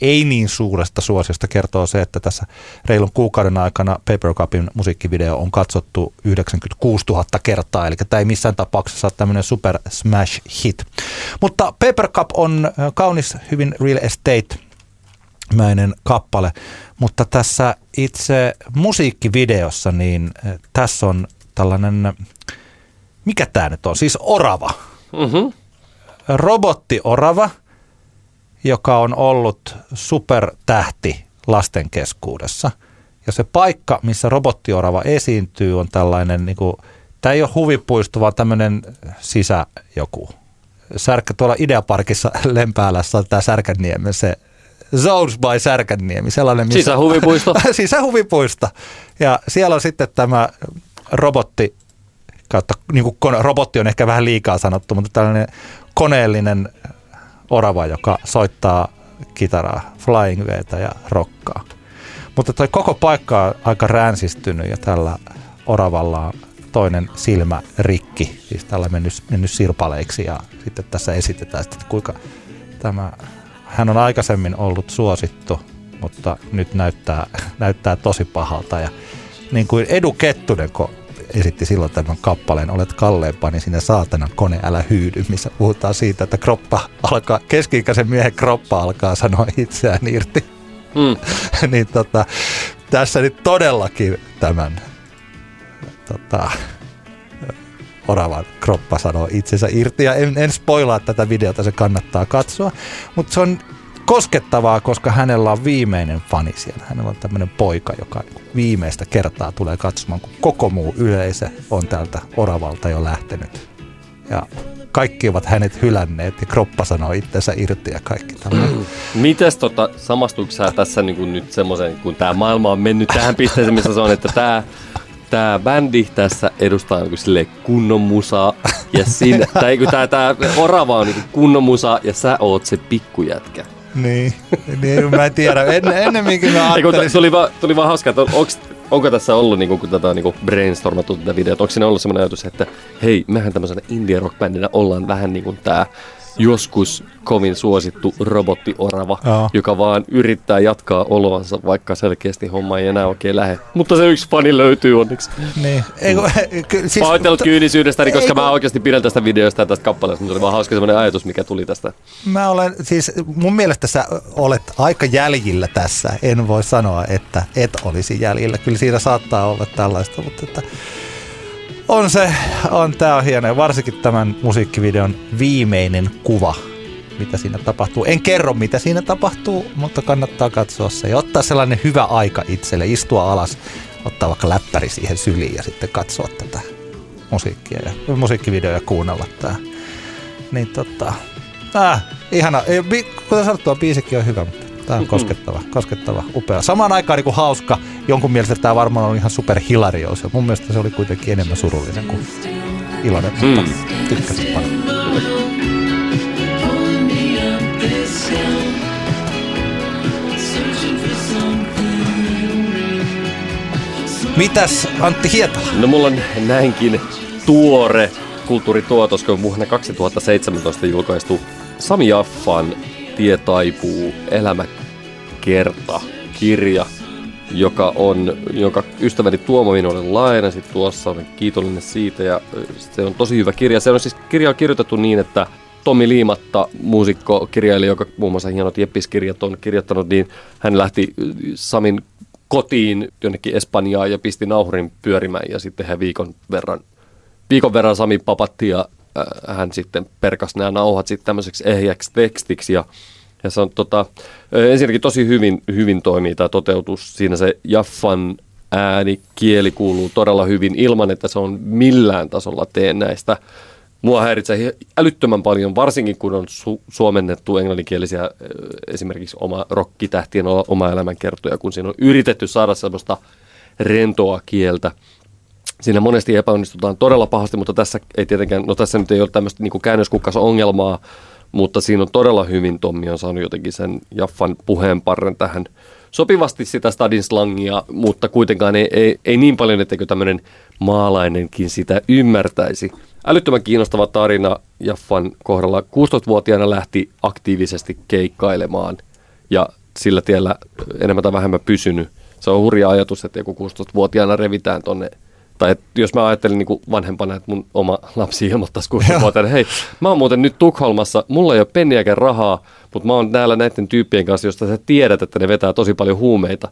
ei niin suuresta suosiosta kertoo se, että tässä reilun kuukauden aikana Paper Cupin musiikkivideo on katsottu 96 000 kertaa, eli tämä ei missään tapauksessa ole tämmöinen super smash hit. Mutta Paper Cup on kaunis, hyvin real estate mäinen kappale, mutta tässä itse musiikkivideossa, niin tässä on tällainen, mikä tämä nyt on, siis orava. Mm-hmm. Robotti-orava – joka on ollut supertähti lasten keskuudessa. Ja se paikka, missä robottiorava esiintyy, on tällainen, niin kuin, tämä ei ole huvipuisto, vaan tämmöinen sisä joku. Särkä, tuolla Ideaparkissa [laughs] Lempäälässä on tämä Särkänniemen se Zones by Särkänniemi. Sellainen, missä, sisähuvipuisto. [laughs] sisähuvipuisto. Ja siellä on sitten tämä robotti, kautta, niin kuin kone, robotti on ehkä vähän liikaa sanottu, mutta tällainen koneellinen orava, joka soittaa kitaraa, flying veetä ja rokkaa. Mutta toi koko paikka on aika ränsistynyt ja tällä oravalla on toinen silmä rikki, siis tällä mennyt, mennyt sirpaleiksi ja sitten tässä esitetään, että kuinka tämä, hän on aikaisemmin ollut suosittu, mutta nyt näyttää, [laughs] näyttää tosi pahalta ja niin kuin Edu Kettunen, kun esitti silloin tämän kappaleen Olet kalleempaa, niin sinne saatanan kone älä hyydy, missä puhutaan siitä, että kroppa alkaa, keski-ikäisen miehen kroppa alkaa sanoa itseään irti. Mm. [laughs] niin tota, tässä nyt todellakin tämän tota, oravan kroppa sanoo itsensä irti. Ja en, en spoilaa tätä videota, se kannattaa katsoa. Mutta se on koskettavaa, koska hänellä on viimeinen fani siellä. Hänellä on tämmöinen poika, joka viimeistä kertaa tulee katsomaan, kun koko muu yleisö on tältä oravalta jo lähtenyt. Ja kaikki ovat hänet hylänneet ja kroppa sanoo itsensä irti ja kaikki tällainen. [clears throat] Mites tota, samastuuko sä tässä niin kuin nyt semmoisen, kun tämä maailma on mennyt tähän pisteeseen, missä se on, että tämä tämä bändi tässä edustaa niin sille kunnon musaa, ja siinä, tai tämä, tämä orava on niin kunnon musaa, ja sä oot se pikkujätkä. Niin, niin mä en tiedä. En, ennemminkin mä ajattelin... tuli, vaan, tuli vaan hauska, että onks, onko tässä ollut, niin kun tätä niin brainstormattu tätä videota, onko siinä ollut sellainen ajatus, että hei, mehän tämmöisenä indie rock bändinä ollaan vähän niin kuin tämä joskus kovin suosittu robottiorava, Joo. joka vaan yrittää jatkaa oloansa, vaikka selkeästi homma ei enää oikein lähde. Mutta se yksi fani löytyy onneksi. Niin. Eiku, siis, Pahoittelut kyynisyydestäni, koska mä oikeasti pidän tästä videosta ja tästä kappaleesta, mutta oli vaan hauska sellainen ajatus, mikä tuli tästä. Mä olen, siis mun mielestä sä olet aika jäljillä tässä. En voi sanoa, että et olisi jäljillä. Kyllä siinä saattaa olla tällaista, mutta että on se, on tää on hieno. Varsinkin tämän musiikkivideon viimeinen kuva, mitä siinä tapahtuu. En kerro, mitä siinä tapahtuu, mutta kannattaa katsoa se ja ottaa sellainen hyvä aika itselle, istua alas, ottaa vaikka läppäri siihen syliin ja sitten katsoa tätä musiikkia ja musiikkivideoa ja kuunnella tää. Niin tota, äh, ihana. Kuten sanottua, biisikin on hyvä, mutta Tämä on koskettava, koskettava, upea. Samaan aikaan niin kuin hauska, jonkun mielestä tämä varmaan on ihan super hilarious. Mun mielestä se oli kuitenkin enemmän surullinen kuin iloinen, mm. tykkäsin paljon. Mitäs Antti Hietala? No mulla on näinkin tuore kulttuurituotos, kun vuonna 2017 julkaistu Sami Jaffan Tie taipuu elämäkerta kirja, joka on, jonka ystäväni Tuomo minulle lainasi tuossa, olen kiitollinen siitä ja se on tosi hyvä kirja. Se on siis kirja on kirjoitettu niin, että Tomi Liimatta, muusikko, kirjailija, joka muun muassa hienot Jeppis-kirjat on kirjoittanut, niin hän lähti Samin kotiin jonnekin Espanjaan ja pisti nauhurin pyörimään ja sitten he viikon verran, viikon verran Sami papatti ja hän sitten perkas nämä nauhat sitten tämmöiseksi ehjäksi tekstiksi ja, ja se on tota, ensinnäkin tosi hyvin, hyvin toimii tämä toteutus. Siinä se Jaffan ääni, kieli kuuluu todella hyvin ilman, että se on millään tasolla teen näistä Mua häiritsee älyttömän paljon, varsinkin kun on su- suomennettu englanninkielisiä esimerkiksi oma rokkitähtien oma elämänkertoja, kun siinä on yritetty saada semmoista rentoa kieltä. Siinä monesti epäonnistutaan todella pahasti, mutta tässä ei tietenkään, no tässä nyt ei ole tämmöistä niin käännöskukkas-ongelmaa, mutta siinä on todella hyvin Tommi on saanut jotenkin sen Jaffan puheenparren tähän sopivasti sitä stadin slangia, mutta kuitenkaan ei, ei, ei niin paljon, etteikö tämmöinen maalainenkin sitä ymmärtäisi. Älyttömän kiinnostava tarina Jaffan kohdalla. 16-vuotiaana lähti aktiivisesti keikkailemaan ja sillä tiellä enemmän tai vähemmän pysynyt. Se on hurja ajatus, että joku 16-vuotiaana revitään tonne tai että jos mä ajattelin niin kuin vanhempana, että mun oma lapsi ilmoittaisi 16-vuotiaana, hei, mä oon muuten nyt Tukholmassa, mulla ei ole penniäkään rahaa, mutta mä oon täällä näiden tyyppien kanssa, josta sä tiedät, että ne vetää tosi paljon huumeita,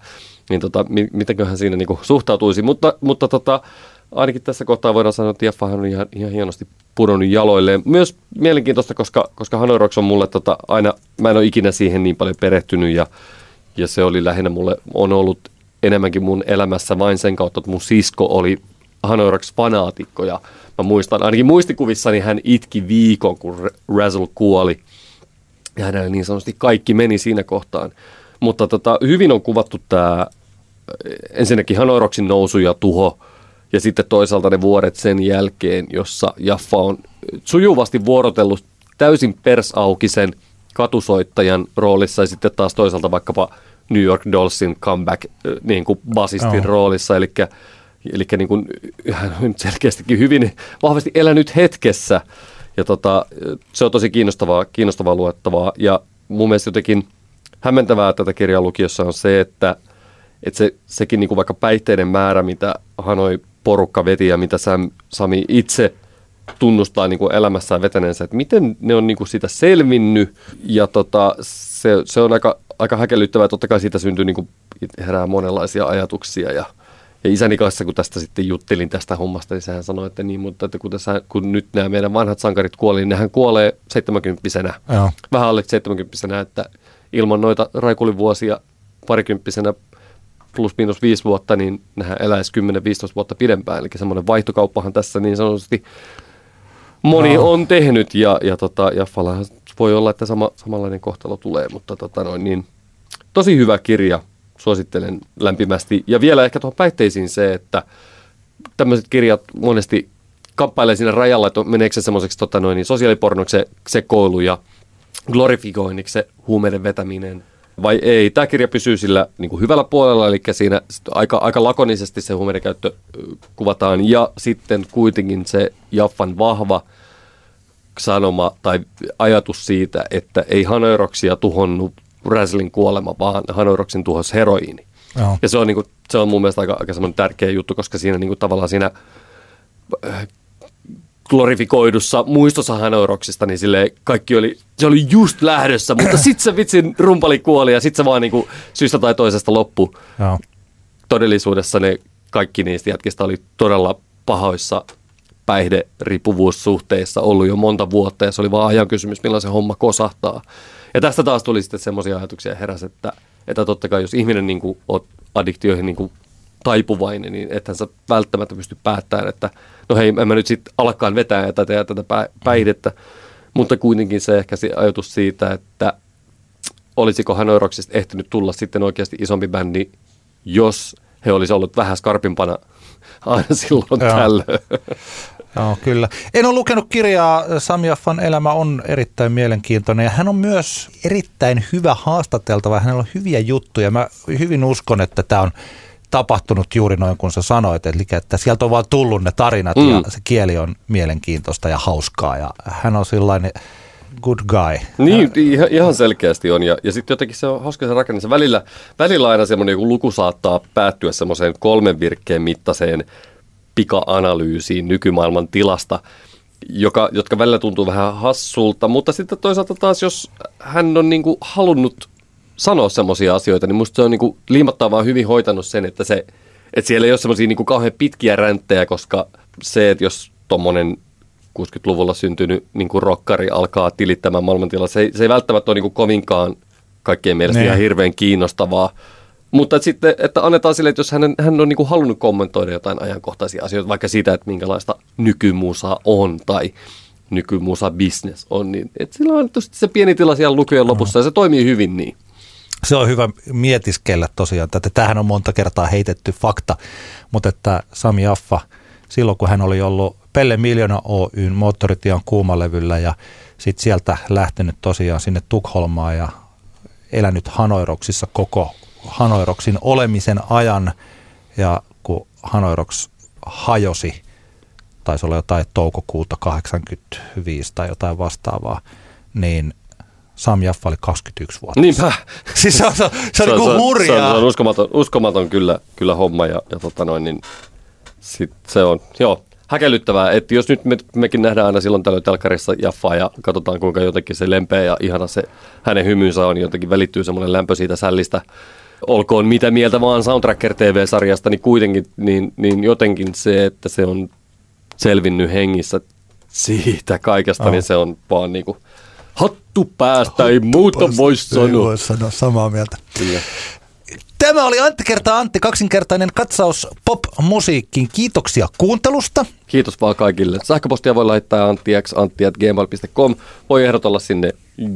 niin tota, mitenköhän siinä niin kuin suhtautuisi. Mutta, mutta tota, ainakin tässä kohtaa voidaan sanoa, että Jeffahan on ihan, ihan hienosti pudonnut jaloilleen. Myös mielenkiintoista, koska, koska Hanoi Rocks on mulle tota, aina, mä en ole ikinä siihen niin paljon perehtynyt ja, ja se oli lähinnä mulle, on ollut enemmänkin mun elämässä vain sen kautta, että mun sisko oli Hanoi Rocks fanaatikko ja mä muistan, ainakin muistikuvissani hän itki viikon, kun Razzle kuoli ja hänellä niin sanotusti kaikki meni siinä kohtaan. Mutta tota, hyvin on kuvattu tämä ensinnäkin Hanoi Rocksin nousu ja tuho – ja sitten toisaalta ne vuodet sen jälkeen, jossa Jaffa on sujuvasti vuorotellut täysin persaukisen katusoittajan roolissa ja sitten taas toisaalta vaikkapa New York Dollsin comeback niin kuin basistin oh. roolissa, eli, eli niin kuin, hän on [laughs] selkeästikin hyvin vahvasti elänyt hetkessä. Ja tota, se on tosi kiinnostavaa, kiinnostavaa luettavaa. Ja mun mielestä jotenkin hämmentävää tätä kirjaa lukiossa on se, että, että se, sekin niin kuin vaikka päihteiden määrä, mitä Hanoi porukka veti ja mitä Sam, Sami itse tunnustaa niin kuin elämässään vetäneensä, että miten ne on niin kuin sitä selvinnyt. Ja tota, se, se on aika, aika häkellyttävää. Totta kai siitä syntyy niin kuin, herää monenlaisia ajatuksia ja, ja isäni kanssa, kun tästä sitten juttelin tästä hommasta, niin sehän sanoi, että niin, mutta että kun, tässä, kun nyt nämä meidän vanhat sankarit kuoli, niin nehän kuolee 70 Vähän alle 70 että ilman noita raikulivuosia parikymppisenä plus miinus viisi vuotta, niin nehän eläisi 10-15 vuotta pidempään. Eli semmoinen vaihtokauppahan tässä niin sanotusti moni no. on tehnyt ja, ja, tota, ja voi olla, että sama, samanlainen kohtalo tulee, mutta tota noin, niin, tosi hyvä kirja, suosittelen lämpimästi. Ja vielä ehkä tuohon päihteisiin se, että tämmöiset kirjat monesti kamppailee siinä rajalla, että meneekö se semmoiseksi tota noin, niin sosiaalipornoksi se sekoilu ja glorifikoinniksi se huumeiden vetäminen – vai ei. Tämä kirja pysyy sillä niin kuin hyvällä puolella, eli siinä aika, aika lakonisesti se huumeiden käyttö kuvataan, ja sitten kuitenkin se Jaffan vahva sanoma tai ajatus siitä, että ei Hanoiroksia tuhonnut Raslin kuolema, vaan Hanoiroksin tuhos heroiini. Joo. Ja se on, niin kuin, se on mun mielestä aika, aika tärkeä juttu, koska siinä niin kuin, tavallaan siinä glorifikoidussa muistossa Hanoiroksista, niin sille kaikki oli, se oli just lähdössä, mutta [coughs] sitten se vitsin rumpali kuoli ja sitten se vaan niinku syystä tai toisesta loppu. Joo. Todellisuudessa ne kaikki niistä jätkistä oli todella pahoissa päihderiippuvuussuhteissa ollut jo monta vuotta ja se oli vaan ajan kysymys, milloin se homma kosahtaa. Ja tästä taas tuli sitten semmoisia ajatuksia heräs, että, että totta kai jos ihminen niin kuin, on addiktioihin niin kuin taipuvainen, niin ethän sä välttämättä pysty päättämään, että no hei, en mä nyt sitten alkaan vetää tätä ja tätä päihdettä. Mutta kuitenkin se ehkä se ajatus siitä, että olisiko Hanoiroksista ehtinyt tulla sitten oikeasti isompi bändi, jos he olisi ollut vähän skarpimpana aina [laughs] silloin Joo. tällöin. Joo, kyllä. En ole lukenut kirjaa. Sami Affan elämä on erittäin mielenkiintoinen ja hän on myös erittäin hyvä haastateltava. Hänellä on hyviä juttuja. Mä hyvin uskon, että tämä on tapahtunut juuri noin kuin sä sanoit, eli että sieltä on vaan tullut ne tarinat mm. ja se kieli on mielenkiintoista ja hauskaa ja hän on sellainen good guy. Niin, ihan, ihan selkeästi on. Ja, ja sitten jotenkin se on hauska se rakenne. Se välillä, välillä aina semmoinen joku luku saattaa päättyä semmoiseen kolmen virkkeen mittaiseen pika-analyysiin nykymaailman tilasta, joka, jotka välillä tuntuu vähän hassulta, mutta sitten toisaalta taas, jos hän on niin kuin halunnut sanoa semmoisia asioita, niin musta se on niin kuin liimattavaa hyvin hoitanut sen, että, se, että siellä ei ole semmoisia niin kauhean pitkiä ränttejä, koska se, että jos tuommoinen 60-luvulla syntynyt niin kuin rokkari alkaa tilittämään maailmantilaa, se ei, se ei välttämättä ole niin kuin kovinkaan kaikkien mielestä ne. ihan hirveän kiinnostavaa. Mutta että sitten, että annetaan sille, että jos hän, hän on niin kuin halunnut kommentoida jotain ajankohtaisia asioita, vaikka siitä, että minkälaista nykymusa on tai nykymusa business on, niin että sillä on se pieni tila siellä lukujen lopussa ja se toimii hyvin niin. Se on hyvä mietiskellä tosiaan, että tähän on monta kertaa heitetty fakta, mutta että Sami Jaffa, silloin kun hän oli ollut Pelle Miljoona Oyn moottoritian kuumalevyllä ja sitten sieltä lähtenyt tosiaan sinne Tukholmaan ja elänyt Hanoiroksissa koko Hanoiroksin olemisen ajan ja kun Hanoiroks hajosi, taisi olla jotain toukokuuta 85 tai jotain vastaavaa, niin Sam Jaffa oli 21 vuotta. Niinpä. [laughs] Siis se on, se on, se on, se on, hurjaa. Se on, se on uskomaton, uskomaton kyllä, kyllä homma ja, ja tota noin, niin sit se on, joo, häkellyttävää, että jos nyt me, mekin nähdään aina silloin tällöin telkarissa Jaffaa ja katsotaan kuinka jotenkin se lempeä ja ihana se hänen hymynsä on, jotenkin välittyy semmoinen lämpö siitä sällistä, olkoon mitä mieltä vaan Soundtracker TV-sarjasta, niin kuitenkin niin, niin jotenkin se, että se on selvinnyt hengissä siitä kaikesta, oh. niin se on vaan niinku hattu päästä, hattu ei muuta päästä, voi sanoa. Ei voi sanoa, samaa mieltä. Kyllä. Tämä oli Antti kertaa Antti, kaksinkertainen katsaus pop-musiikkiin. Kiitoksia kuuntelusta. Kiitos vaan kaikille. Sähköpostia voi laittaa anttix.gmail.com. Voi ehdotella sinne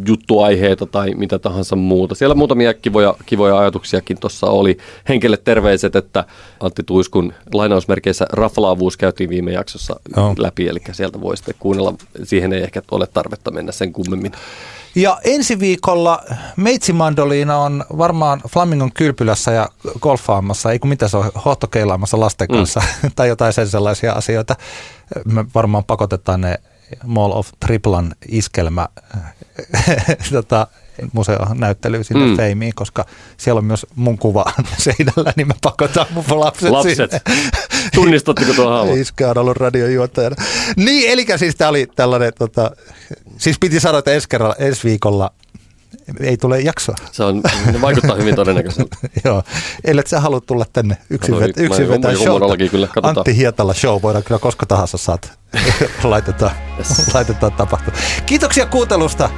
juttuaiheita tai mitä tahansa muuta. Siellä muutamia kivoja, kivoja ajatuksiakin tuossa oli. Henkilölle terveiset, että Antti Tuiskun lainausmerkeissä raflaavuus käytiin viime jaksossa no. läpi, eli sieltä voi sitten kuunnella. Siihen ei ehkä ole tarvetta mennä sen kummemmin. Ja ensi viikolla Meitsimandoliina on varmaan Flamingon kylpylässä ja golfaamassa, ei kun mitä se on, hohtokeilaamassa lasten mm. kanssa mm. [laughs] tai jotain sen sellaisia asioita. Me varmaan pakotetaan ne Mall of Triplan iskelmä [laughs] tota, museonäyttelyyn sinne mm. Feimiin, koska siellä on myös mun kuva [laughs] seinällä, niin mä pakotan mun [laughs] lapset, lapset. sinne. [laughs] Tunnistatteko tuo haava? Iske on ollut radiojuottajana. Niin, eli siis tämä oli tällainen, tota, siis piti sanoa, että ensi, kerralla, ensi viikolla ei tule jaksoa. Se on, vaikuttaa hyvin todennäköiseltä. Joo, ellei sä haluat tulla tänne yksin, vet, yksin vetää show. Kyllä, Antti Hietala show, voidaan kyllä koska tahansa saat. laitetaan, yes. laitetaan tapahtua. Kiitoksia kuuntelusta.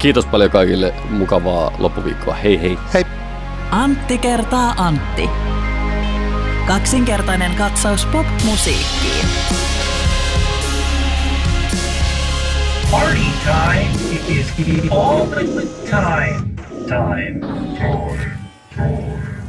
Kiitos paljon kaikille. Mukavaa loppuviikkoa. Hei hei. Hei. Antti kertaa Antti. Kaksinkertainen katsaus pop-musiikkiin. Party time it is all the time. Time. Time. Time.